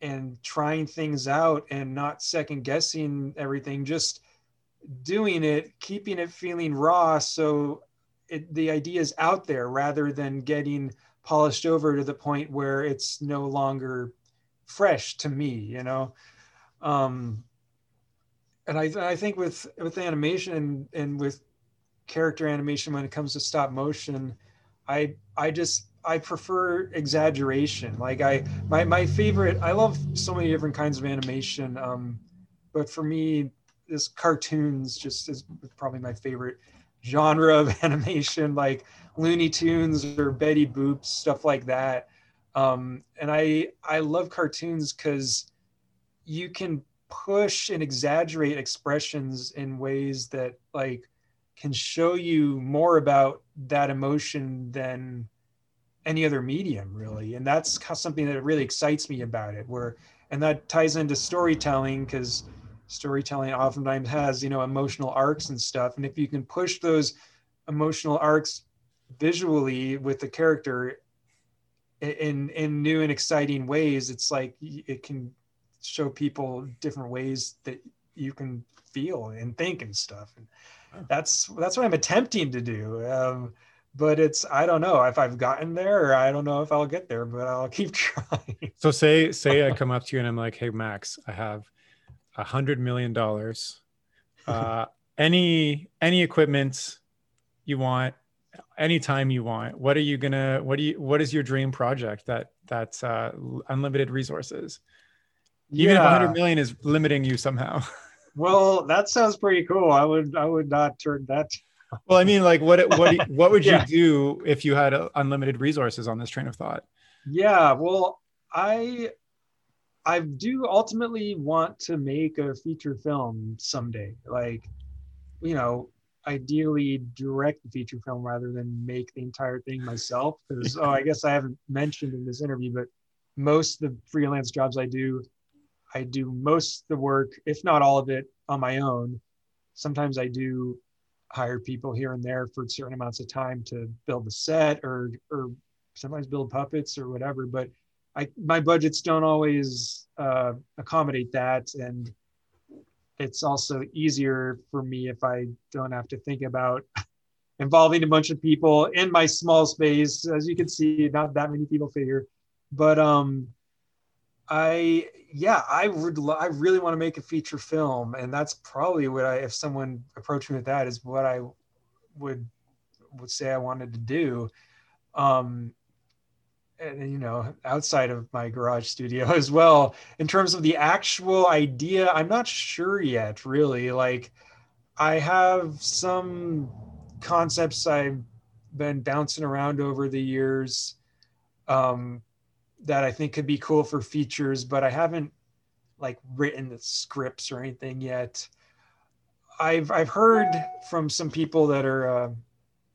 and trying things out and not second guessing everything just doing it keeping it feeling raw. So it, the idea is out there rather than getting polished over to the point where it's no longer fresh to me you know? Um and i i think with with animation and, and with character animation when it comes to stop motion i i just I prefer exaggeration. Like I my my favorite I love so many different kinds of animation. Um, but for me, this cartoons just is probably my favorite genre of animation, like Looney Tunes or Betty Boop, stuff like that. Um, and I I love cartoons because you can push and exaggerate expressions in ways that like can show you more about that emotion than any other medium really. And that's something that really excites me about it where and that ties into storytelling because storytelling oftentimes has you know emotional arcs and stuff. And if you can push those emotional arcs visually with the character in in new and exciting ways it's like it can show people different ways that you can feel and think and stuff. And that's that's what i'm attempting to do. Um, but it's I don't know if I've gotten there or I don't know if I'll get there, but I'll keep trying. So say say I come up to you and I'm like, hey Max, I have a hundred million dollars. Uh, any any equipment you want, anytime you want. What are you gonna? What do you? What is your dream project that that's uh, unlimited resources? Even yeah. if 100 million is limiting you somehow. Well, that sounds pretty cool. I would I would not turn that well, I mean, like, what what what would yeah. you do if you had uh, unlimited resources on this train of thought? Yeah, well, I I do ultimately want to make a feature film someday. Like, you know, ideally direct the feature film rather than make the entire thing myself. Because oh, I guess I haven't mentioned in this interview, but most of the freelance jobs I do, I do most of the work, if not all of it, on my own. Sometimes I do hire people here and there for certain amounts of time to build the set or or sometimes build puppets or whatever but i my budgets don't always uh, accommodate that. And it's also easier for me if i don't have to think about involving a bunch of people in my small space. As you can see not that many people figure but um I yeah, I would I really want to make a feature film, and that's probably what I if someone approached me with that is what I would would say I wanted to do. Um, and you know, outside of my garage studio as well. In terms of the actual idea, I'm not sure yet. Really, like I have some concepts I've been bouncing around over the years. Um, that I think could be cool for features, but I haven't like written the scripts or anything yet. I've I've heard from some people that are uh,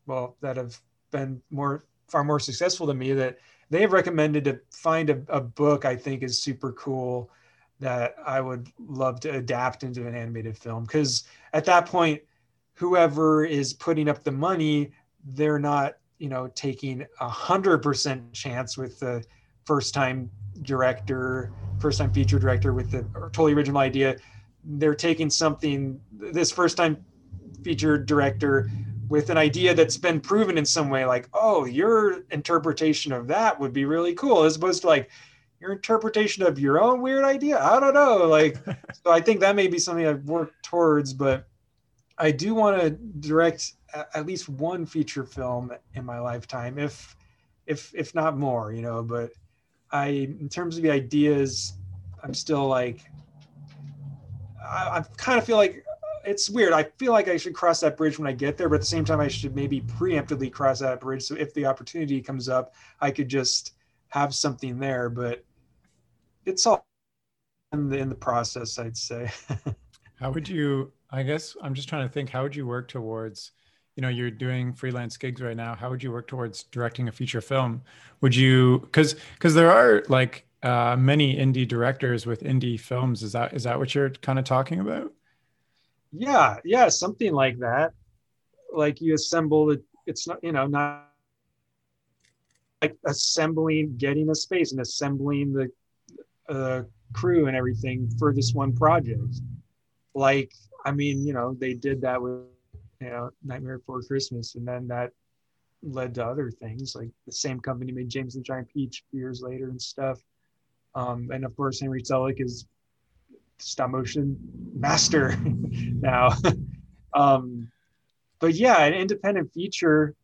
well that have been more far more successful than me that they have recommended to find a, a book I think is super cool that I would love to adapt into an animated film because at that point whoever is putting up the money they're not you know taking a hundred percent chance with the first time director, first time feature director with the totally original idea. They're taking something, this first time feature director with an idea that's been proven in some way, like, oh, your interpretation of that would be really cool, as opposed to like your interpretation of your own weird idea. I don't know. Like, so I think that may be something I've worked towards, but I do want to direct at least one feature film in my lifetime, if if if not more, you know, but I, in terms of the ideas, I'm still like, I, I kind of feel like it's weird. I feel like I should cross that bridge when I get there, but at the same time, I should maybe preemptively cross that bridge. So if the opportunity comes up, I could just have something there. But it's all in the, in the process, I'd say. how would you? I guess I'm just trying to think. How would you work towards you know you're doing freelance gigs right now how would you work towards directing a feature film? Would you because because there are like uh, many indie directors with indie films. Is that is that what you're kind of talking about? Yeah yeah something like that. Like you assemble it it's not you know not like assembling getting a space and assembling the uh, crew and everything for this one project. Like i mean you know they did that with you know, Nightmare Before Christmas, and then that led to other things. Like the same company made James and the Giant Peach years later and stuff. Um, and of course, Henry Selick is stop motion master now. um, but yeah, an independent feature.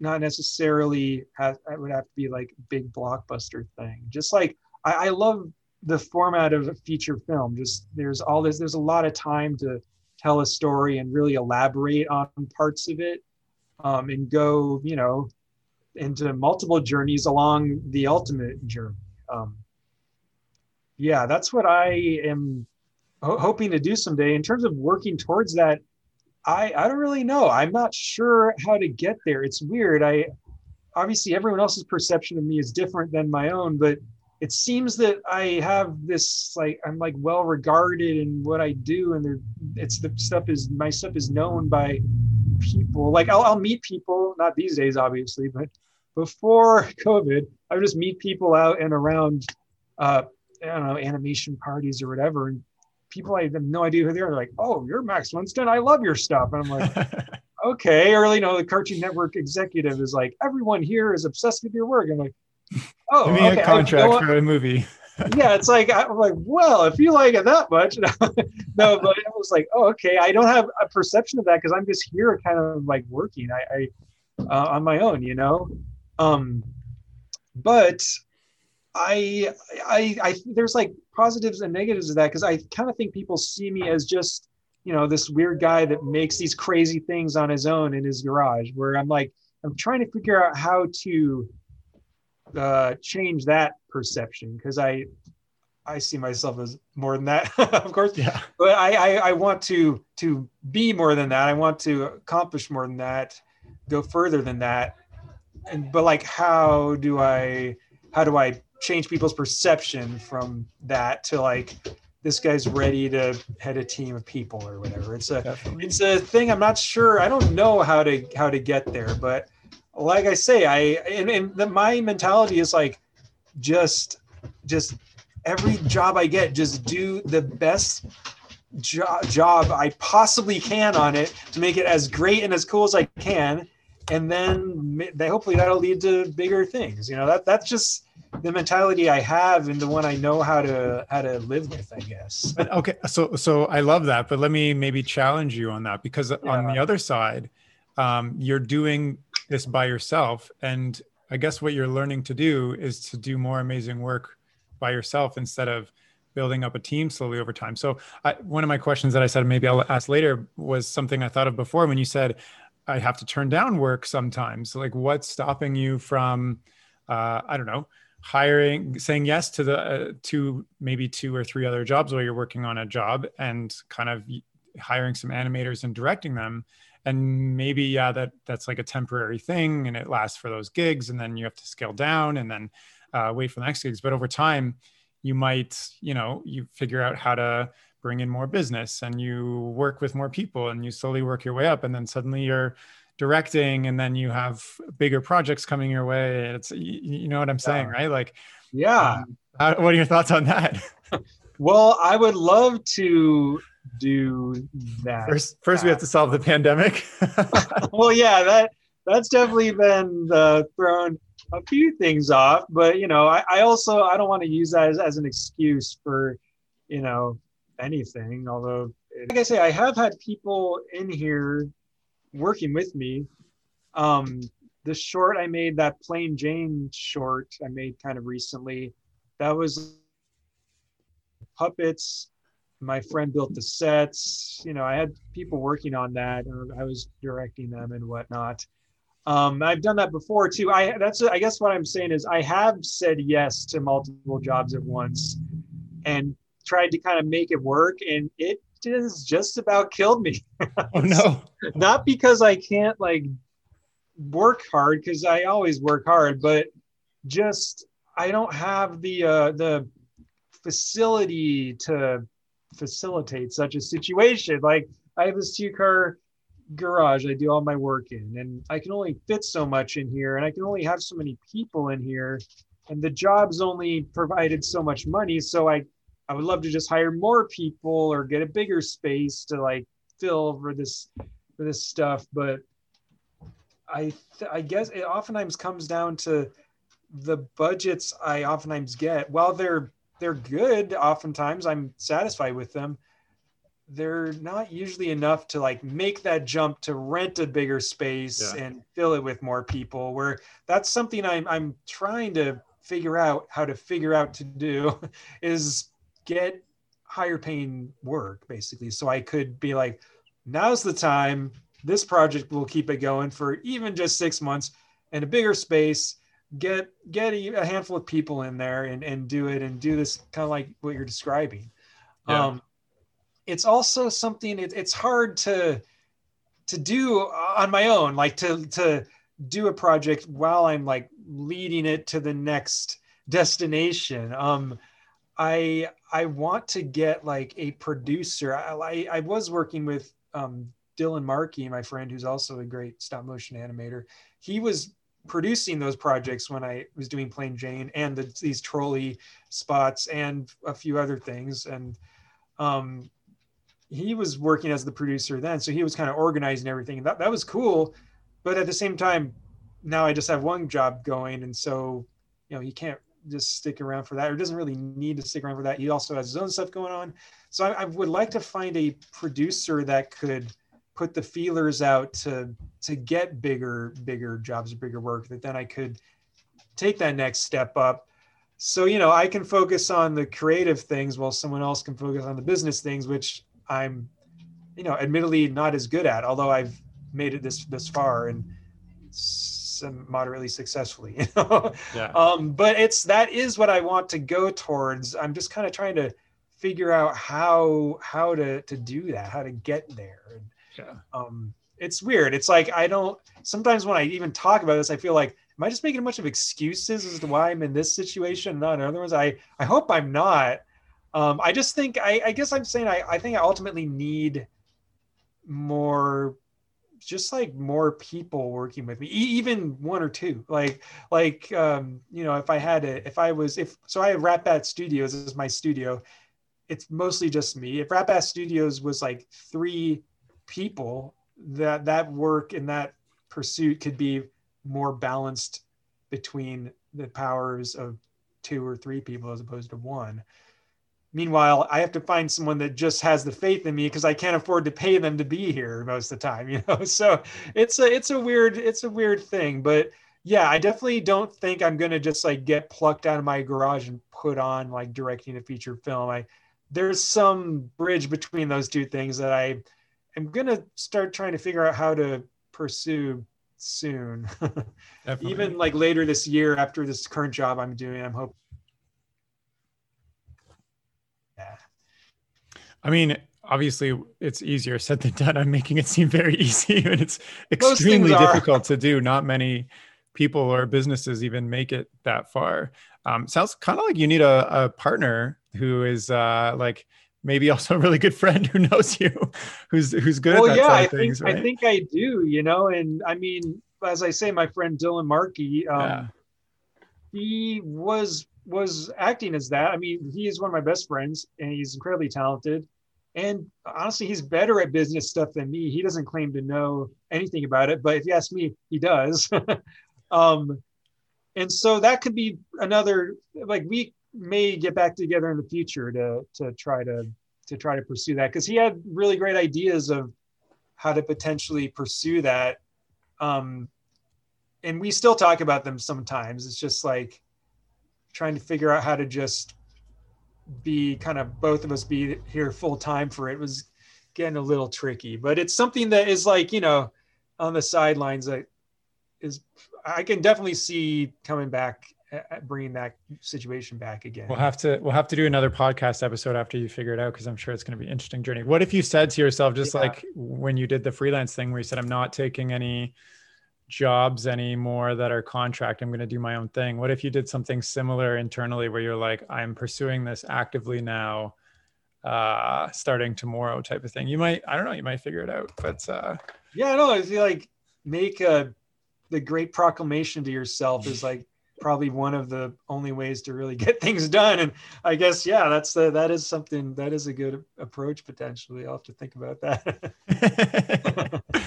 not necessarily it would have to be like big blockbuster thing. Just like I, I love the format of a feature film. Just there's all this. There's a lot of time to tell a story and really elaborate on parts of it, um, and go you know into multiple journeys along the ultimate journey. Um, yeah, that's what I am ho- hoping to do someday. In terms of working towards that, I I don't really know. I'm not sure how to get there. It's weird. I obviously everyone else's perception of me is different than my own, but it seems that I have this like I'm like well regarded in what I do, and there it's the stuff is my stuff is known by people. Like I'll, I'll meet people, not these days obviously, but before COVID, I would just meet people out and around, uh, I don't know, animation parties or whatever, and people I have no idea who they are. They're like, "Oh, you're Max Winston. I love your stuff." And I'm like, "Okay." Or you know, the Cartoon Network executive is like, "Everyone here is obsessed with your work." I'm like, "Oh, give me okay. a contract for a movie." yeah, it's like I'm like, well, if you like it that much, no, but it was like, oh, okay. I don't have a perception of that because I'm just here, kind of like working. I, I uh, on my own, you know. Um, but I, I, I, there's like positives and negatives of that because I kind of think people see me as just, you know, this weird guy that makes these crazy things on his own in his garage. Where I'm like, I'm trying to figure out how to uh, change that perception because I, I see myself as more than that, of course. Yeah. But I, I, I want to to be more than that. I want to accomplish more than that, go further than that and but like how do i how do i change people's perception from that to like this guy's ready to head a team of people or whatever it's a Definitely. it's a thing i'm not sure i don't know how to how to get there but like i say i and, and the, my mentality is like just just every job i get just do the best jo- job i possibly can on it to make it as great and as cool as i can and then they hopefully that'll lead to bigger things. You know, that that's just the mentality I have and the one I know how to how to live with, I guess. But okay, so so I love that, but let me maybe challenge you on that because yeah. on the other side, um, you're doing this by yourself, and I guess what you're learning to do is to do more amazing work by yourself instead of building up a team slowly over time. So I, one of my questions that I said maybe I'll ask later was something I thought of before when you said I have to turn down work sometimes. Like, what's stopping you from, uh, I don't know, hiring, saying yes to the uh, to maybe two or three other jobs while you're working on a job, and kind of hiring some animators and directing them. And maybe yeah, that that's like a temporary thing, and it lasts for those gigs, and then you have to scale down, and then uh, wait for the next gigs. But over time, you might, you know, you figure out how to bring in more business and you work with more people and you slowly work your way up and then suddenly you're directing and then you have bigger projects coming your way. It's you, know what i'm saying right? Like yeah. um, how, what are your thoughts on that? Well i would love to do that first first we have to solve the pandemic well yeah that that's definitely been uh, thrown a few things off but you know I, I also i don't want to use that as, as an excuse for you know anything. Although, like I say, I have had people in here working with me. Um, the short I made, that Plain Jane short I made kind of recently, that was puppets. My friend built the sets. You know, I had people working on that. I was directing them and whatnot. Um, I've done that before too. I that's I guess what I'm saying is I have said yes to multiple jobs at once, and tried to kind of make it work and it has just about killed me. oh no. Not because I can't like work hard because I always work hard, but just I don't have the uh the facility to facilitate such a situation. Like I have this two car garage I do all my work in and I can only fit so much in here and I can only have so many people in here and the job's only provided so much money so I I would love to just hire more people or get a bigger space to like fill for this for this stuff, but I th- I guess it oftentimes comes down to the budgets I oftentimes get. While they're they're good, oftentimes I'm satisfied with them. they're not usually enough to like make that jump to rent a bigger space Yeah. and fill it with more people where that's something I'm I'm trying to figure out how to figure out to do is get higher paying work basically so I could be like now's the time this project will keep it going for even just 6 months and a bigger space get get a, handful of people in there and and do it and do this kind of like what you're describing. Yeah. um it's also something it, it's hard to to do on my own like to to do a project while i'm like leading it to the next destination. Um i i want to get like a producer. I i, I was working with um dylan markey my friend who's also a great stop motion animator. He was producing those projects when i was doing plain jane and the, these trolley spots and a few other things. And um he was working as the producer then so he was kind of organizing everything. And that, that was cool. But at the same time now i just have one job going and so you know he can't just stick around for that or doesn't really need to stick around for that. He also has his own stuff going on. So i, I would like to find a producer that could put the feelers out to to get bigger bigger jobs bigger work that then i could take that next step up. So you know i can focus on the creative things while someone else can focus on the business things which i'm you know admittedly not as good at although i've made it this this far and some moderately successfully you know? Yeah. um but it's that is what i want to go towards. I'm just kind of trying to figure out how how to to do that how to get there. and Yeah. um it's weird. It's like i don't sometimes when i even talk about this i feel like am i just making a bunch of excuses as to why i'm in this situation and not in other ones? I i hope i'm not. Um i just think i i guess i'm saying i i think i ultimately need more just like more people working with me even one or two. Like like um you know if i had a if i was if so i have rat bat studios is my studio. It's mostly just me. If rat bat studios was like three people that that work and that pursuit could be more balanced between the powers of two or three people as opposed to one. Meanwhile i have to find someone that just has the faith in me because i can't afford to pay them to be here most of the time you know? So it's a it's a weird it's a weird thing but yeah i definitely don't think i'm going to just like get plucked out of my garage and put on like directing a feature film. I there's some bridge between those two things that i going to start trying to figure out how to pursue soon even like later this year after this current job i'm doing i'm hoping yeah I mean, obviously, it's easier said than done. I'm making it seem very easy, and it's extremely difficult to do. Not many people or businesses even make it that far. Um, sounds kind of like you need a, a partner who is uh, like maybe also a really good friend who knows you, who's who's good well at that yeah side i of things, think right? i think i do you know and i mean as i say my friend dylan markey um, yeah. he was was acting as that. I mean, he is one of my best friends, and he's incredibly talented. And honestly, he's better at business stuff than me. He doesn't claim to know anything about it, but if you ask me, he does. um, and so that could be another like we may get back together in the future to to try to to try to pursue that because he had really great ideas of how to potentially pursue that. Um, and we still talk about them sometimes. It's just like trying to figure out how to just be kind of both of us be here full time for it was getting a little tricky. But it's something that is like you know on the sidelines that is I can definitely see coming back, bringing that situation back again. We'll have to we'll have to do another podcast episode after you figure it out because I'm sure it's going to be an interesting journey. What if you said to yourself, just Yeah. like when you did the freelance thing, where you said, "I'm not taking any jobs anymore that are contract. I'm going to do my own thing." What if you did something similar internally, where you're like, "I'm pursuing this actively now, uh, starting tomorrow," type of thing? You might, I don't know, you might figure it out, but uh, Yeah, no, I feel like make a the great proclamation to yourself is like probably one of the only ways to really get things done. And I guess yeah, that's the that is something that is a good approach potentially. I'll have to think about that.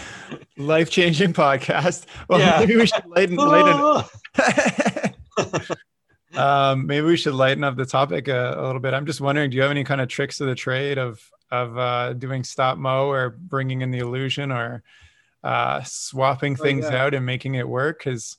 life changing podcast. Well, Yeah. maybe we should lighten lighten. um, maybe we should lighten up the topic a, a little bit. I'm just wondering, do you have any kind of tricks of the trade of of uh, doing stop mo or bringing in the illusion or uh, swapping oh, things yeah. out and making it work. Because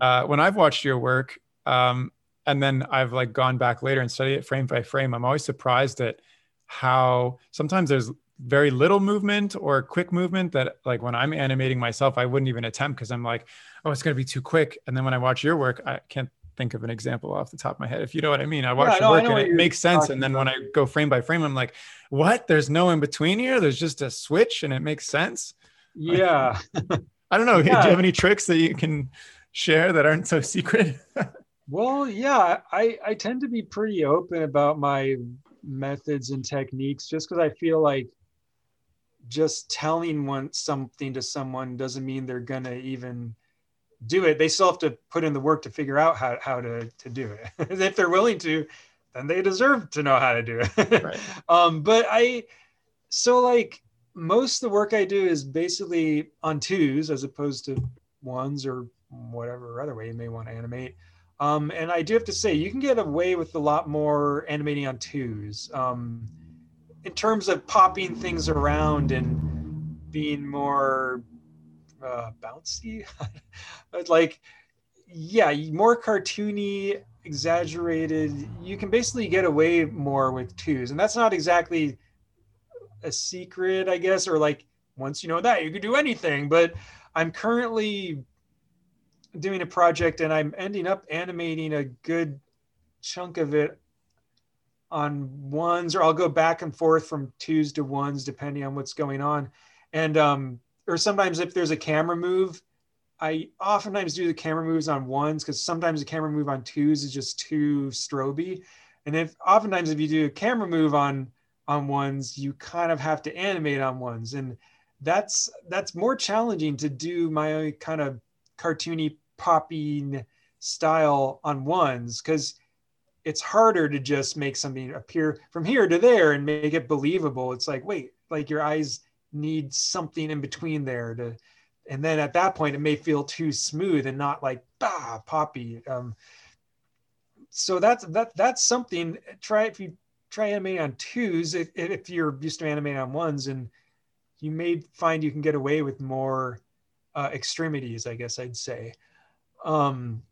uh, when I've watched your work, um, and then I've like gone back later and studied it frame by frame, I'm always surprised at how sometimes there's very little movement or quick movement that like when I'm animating myself, I wouldn't even attempt because I'm like, oh, it's gonna be too quick. And then when I watch your work, I can't think of an example off the top of my head. If you know what I mean, I watch yeah, your work and it makes sense. And then when I go frame by frame, I'm like, what? There's no in between here. There's just a switch and it makes sense. Yeah. I don't know. Yeah. Do you have any tricks that you can share that aren't so secret? well, yeah, I, I tend to be pretty open about my methods and techniques just because I feel like just telling one something to someone doesn't mean they're gonna even do it. They still have to put in the work to figure out how, how to, to do it. if they're willing to, then they deserve to know how to do it. right. um, but I, so like most of the work I do is basically on twos as opposed to ones or whatever other way you may want to animate. Um, and I do have to say, you can get away with a lot more animating on twos. Um, in terms of popping things around and being more uh, bouncy, like yeah, more cartoony, exaggerated. You can basically get away more with twos, and that's not exactly a secret, I guess, or like once you know that you can do anything. But I'm currently doing a project and I'm ending up animating a good chunk of it on ones, or I'll go back and forth from twos to ones depending on what's going on. And um, or sometimes if there's a camera move, I oftentimes do the camera moves on ones because sometimes the camera move on twos is just too stroby. And if oftentimes if you do a camera move on on ones, you kind of have to animate on ones. And that's that's more challenging to do my kind of cartoony popping style on ones because it's harder to just make something appear from here to there and make it believable. It's like, wait, like your eyes need something in between there to, and then at that point it may feel too smooth and not like bah poppy. Um, so that's that that's something. Try if you try animating on twos if, if you're used to animating on ones, and you may find you can get away with more uh, extremities. I guess I'd say. Um,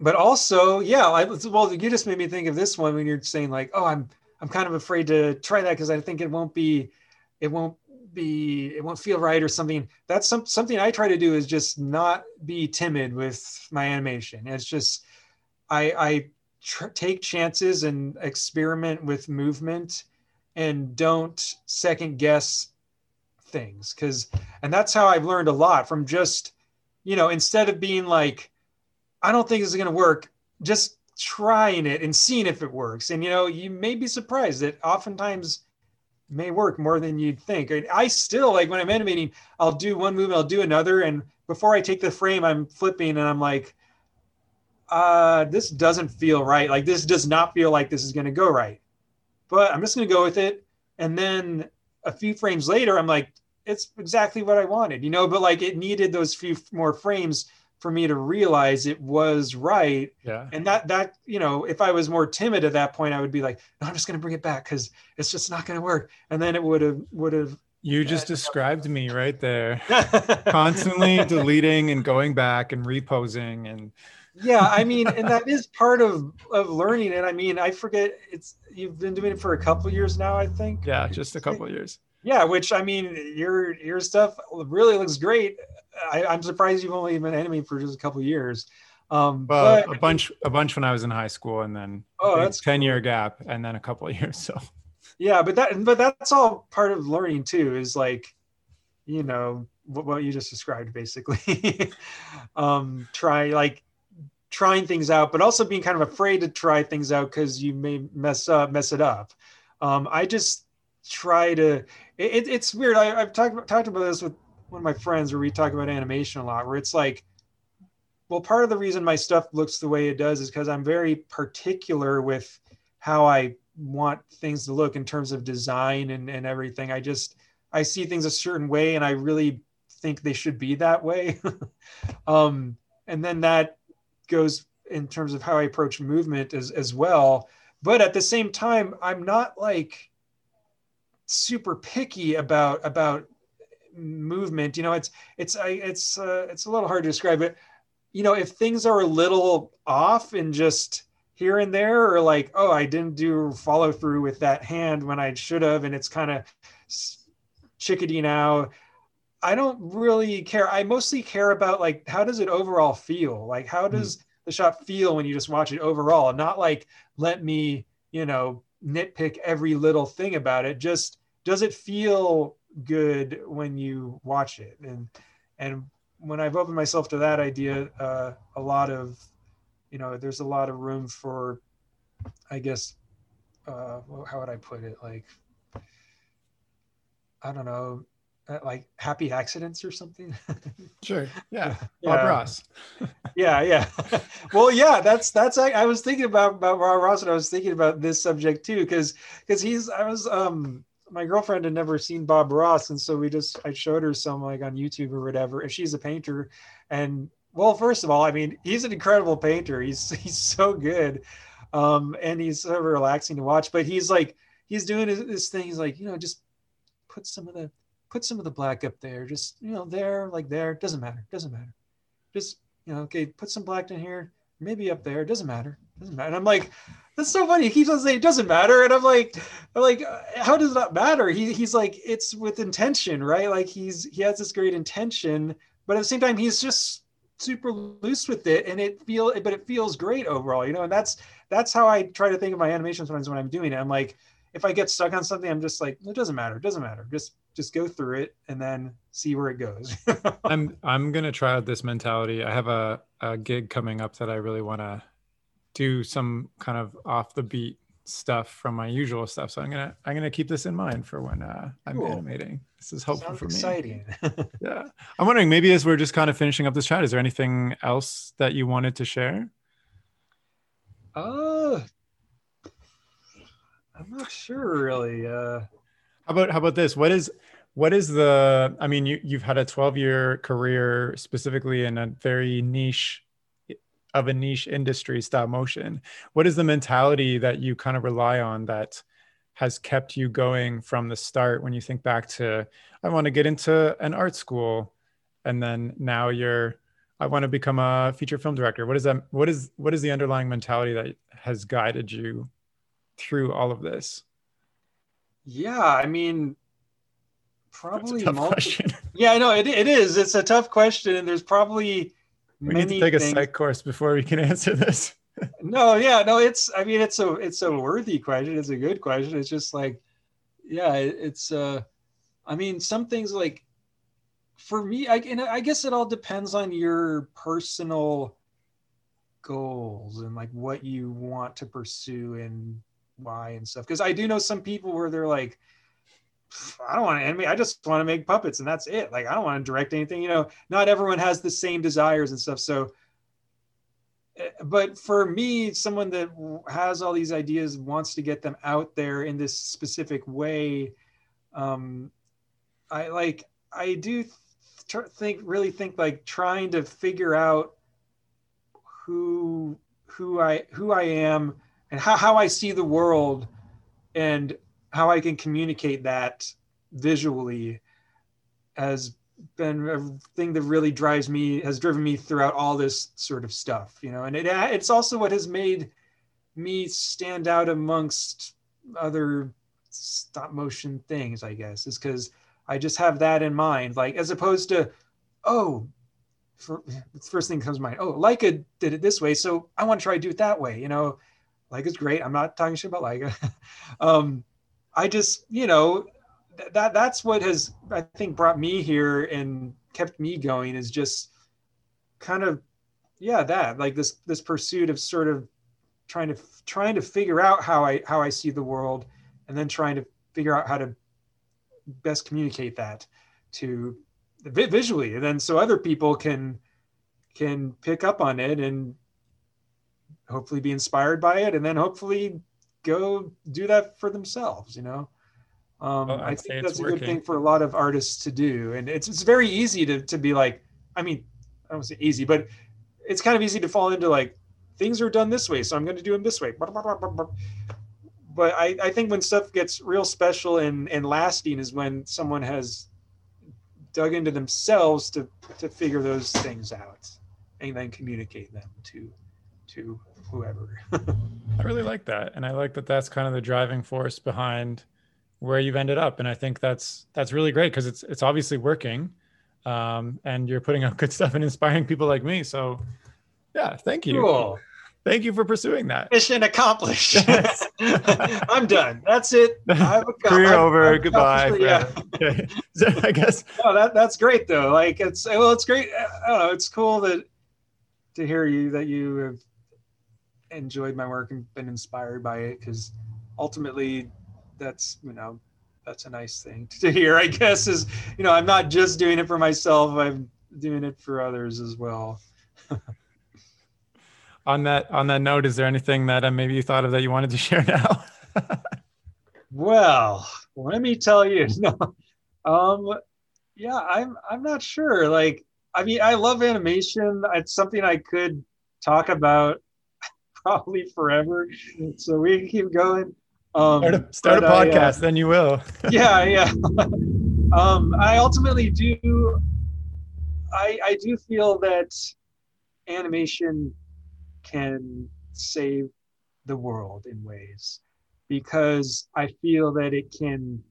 but also, yeah, I, well, you just made me think of this one when you're saying like, oh, I'm I'm kind of afraid to try that because I think it won't be, it won't be, it won't feel right or something. That's some, something I try to do is just not be timid with my animation. It's just, I I tr- take chances and experiment with movement, and don't second guess things because, and that's how I've learned a lot from just, you know, instead of being like I don't think this is going to work. Just trying it and seeing if it works. And you know, you may be surprised that oftentimes may work more than you'd think. I still like when I'm animating, I'll do one move, I'll do another, and before I take the frame, I'm flipping and I'm like, uh, this doesn't feel right. Like this does not feel like this is going to go right. But I'm just going to go with it. And then a few frames later, I'm like, it's exactly what I wanted, you know. But like it needed those few more frames for me to realize it was right. Yeah. And that that you know, if I was more timid at that point, I would be like, no, I'm just going to bring it back because it's just not going to work. And then it would have would have. You just described me right there, constantly deleting and going back and reposing and. yeah, I mean, and that is part of of learning. And I mean, I forget it's you've been doing it for a couple years now, I think. Yeah, just a couple years. Yeah, which I mean, your your stuff really looks great. I, am surprised you've only been animating for just a couple years. Um, well, but, a bunch, a bunch when I was in high school, and then oh, that's ten year gap, and then a couple of years. So yeah, but that, but that's all part of learning too. Is like, you know, what, what you just described, basically. um, try like trying things out, but also being kind of afraid to try things out because you may mess up, mess it up. Um, I just try to. It, it's weird. I, have talked talked about this with one of my friends where we talk about animation a lot, where it's like, well, part of the reason my stuff looks the way it does is because I'm very particular with how I want things to look in terms of design and, and everything. I just I see things a certain way and I really think they should be that way. um, and then that goes in terms of how I approach movement as, as well. But at the same time, I'm not like super picky about about movement. You know, it's it's I it's uh, it's a little hard to describe but You know, if things are a little off and just here and there, or like, oh, I didn't do follow through with that hand when I should have, and it's kind of chickadee now. I don't really care. I mostly care about like how does it overall feel? Like how hmm. does mm. the shot feel when you just watch it overall? Not like let me, you know, nitpick every little thing about it. Just does it feel good when you watch it? And and when I've opened myself to that idea, uh, a lot of, you know, there's a lot of room for, I guess, uh, how would I put it? Like, I don't know, uh, like happy accidents or something. sure. Yeah. Bob. Ross. yeah. Yeah. well, yeah, that's, that's, I, I was thinking about, about Bob Ross and I was thinking about this subject too. Cause, cause he's, I was, um, my girlfriend had never seen Bob Ross. And so we just, I showed her some like on YouTube or whatever. And she's a painter. And well, first of all, I mean, he's an incredible painter. He's, he's so good. Um, and he's so relaxing to watch, but he's like, he's doing this thing. He's like, you know, just put some of the, put some of the black up there, just, you know, there, like there, doesn't matter, doesn't matter. Just, you know, okay, put some black in here, maybe up there, doesn't matter, doesn't matter. And I'm like, that's so funny. He keeps on saying it doesn't matter. And I'm like, I'm like, uh, how does that matter? He, he's like, it's with intention, right? Like he's, he has this great intention, but at the same time, he's just super loose with it and it feel, but it feels great overall, you know? And that's, that's how I try to think of my animations when I'm doing it. I'm like, if I get stuck on something, I'm just like, it doesn't matter. It doesn't matter. Just just go through it and then see where it goes. I'm I'm gonna try out this mentality. I have a, a gig coming up that I really want to do some kind of off the beat stuff from my usual stuff. So I'm gonna I'm gonna keep this in mind for when uh, I'm cool. animating. This is helpful Sounds for me. Exciting. yeah, I'm wondering maybe as we're just kind of finishing up this chat, is there anything else that you wanted to share? Uh, I'm not sure really. Uh, how about how about this? What is what is the i mean you, you've had a 12 year career specifically in a very niche of a niche industry stop motion what is the mentality that you kind of rely on that has kept you going from the start when you think back to i want to get into an art school and then now you're i want to become a feature film director what is that what is what is the underlying mentality that has guided you through all of this yeah i mean probably multiple. Yeah, I know it, it is. It's a tough question, and there's probably we need to take things. a psych course before we can answer this. no, yeah, no, it's. I mean, it's a it's a worthy question. It's a good question. It's just like, yeah, it, it's. uh I mean, some things like, for me, I and I guess it all depends on your personal goals and like what you want to pursue and why and stuff. Because I do know some people where they're like I don't want to animate. I just want to make puppets and that's it. Like I don't want to direct anything. You know, not everyone has the same desires and stuff. So, eh, but for me, someone that has all these ideas wants to get them out there in this specific way. Um, I like. I do th- think really think like trying to figure out who who I who I am and how, how I see the world and how I can communicate that visually has been a thing that really drives me has driven me throughout all this sort of stuff you know and it, uh, it's also what has made me stand out amongst other stop motion things i guess is because i just have that in mind like as opposed to oh for, the first thing comes to mind oh Laika did it this way so i want to try to do it that way you know Laika's great. I'm not talking shit about Laika. Um, I just, you know, that that's what has I think brought me here and kept me going is just kind of yeah that like this this pursuit of sort of trying to trying to figure out how I how I see the world and then trying to figure out how to best communicate that to visually. And then so other people can can pick up on it and hopefully be inspired by it and then hopefully go do that for themselves, you know? Um, well, I think that's a working. good thing for a lot of artists to do. And it's, it's very easy to, to be like, I mean, I don't say easy, but it's kind of easy to fall into like, things are done this way, so I'm going to do them this way. but I, I think when stuff gets real special and, and lasting is when someone has dug into themselves to to figure those things out and then communicate them to to whoever. I really like that, and I like that that's kind of the driving force behind where you've ended up, and I think that's that's really great because it's it's obviously working, um, and you're putting out good stuff and inspiring people like me. So, yeah, thank you. Cool. Thank you for pursuing that. Mission accomplished. I'm done. That's it. I've, Career I've, over. I've Goodbye. Yeah. Okay. I guess. No, that that's great though. Like it's well, it's great. I don't know. It's cool that to hear you that you have enjoyed my work and been inspired by it because ultimately that's you know that's a nice thing to hear i guess is you know i'm not just doing it for myself i'm doing it for others as well. On that on that note is there anything that uh, maybe you thought of that you wanted to share now? Well let me tell you no um yeah i'm i'm not sure like i mean i love animation it's something i could talk about probably forever. So we can keep going. Um, start a, start a podcast, I, uh, then you will. yeah, yeah. um, I ultimately do. I I do feel that animation can save the world in ways because I feel that it can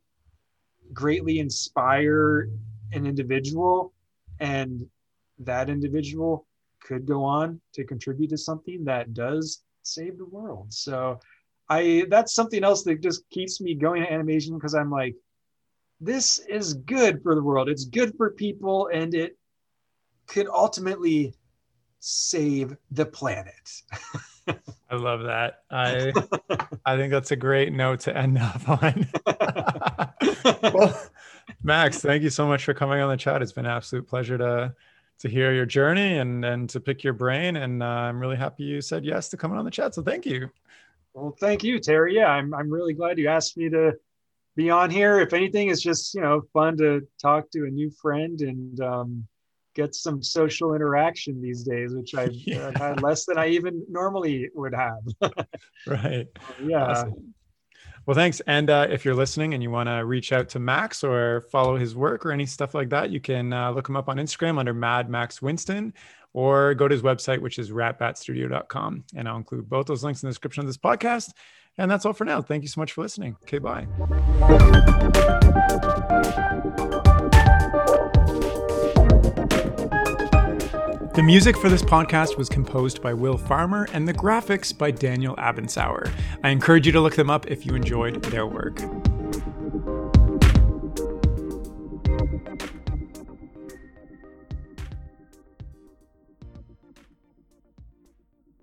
greatly inspire an individual and that individual could go on to contribute to something that does save the world. So I that's something else that just keeps me going to animation because I'm like, this is good for the world. It's good for people and it could ultimately save the planet. I love that. I I think that's a great note to end up on. well, Max, thank you so much for coming on the chat. It's been an absolute pleasure to to hear your journey and and to pick your brain. And uh, I'm really happy you said yes to coming on the chat. So thank you. Well, thank you, Terry. Yeah, I'm I'm really glad you asked me to be on here. If anything, it's just you know fun to talk to a new friend and um, get some social interaction these days, which I've yeah. uh, had less than I even normally would have. right. Yeah. Awesome. Well, thanks. And uh, if you're listening and you want to reach out to Max or follow his work or any stuff like that, you can uh, look him up on Instagram under Mad Max Winston or go to his website, which is ratbatstudio.com. And I'll include both those links in the description of this podcast. And that's all for now. Thank you so much for listening. Okay, bye. The music for this podcast was composed by Will Farmer and the graphics by Daniel Abensauer. I encourage you to look them up if you enjoyed their work.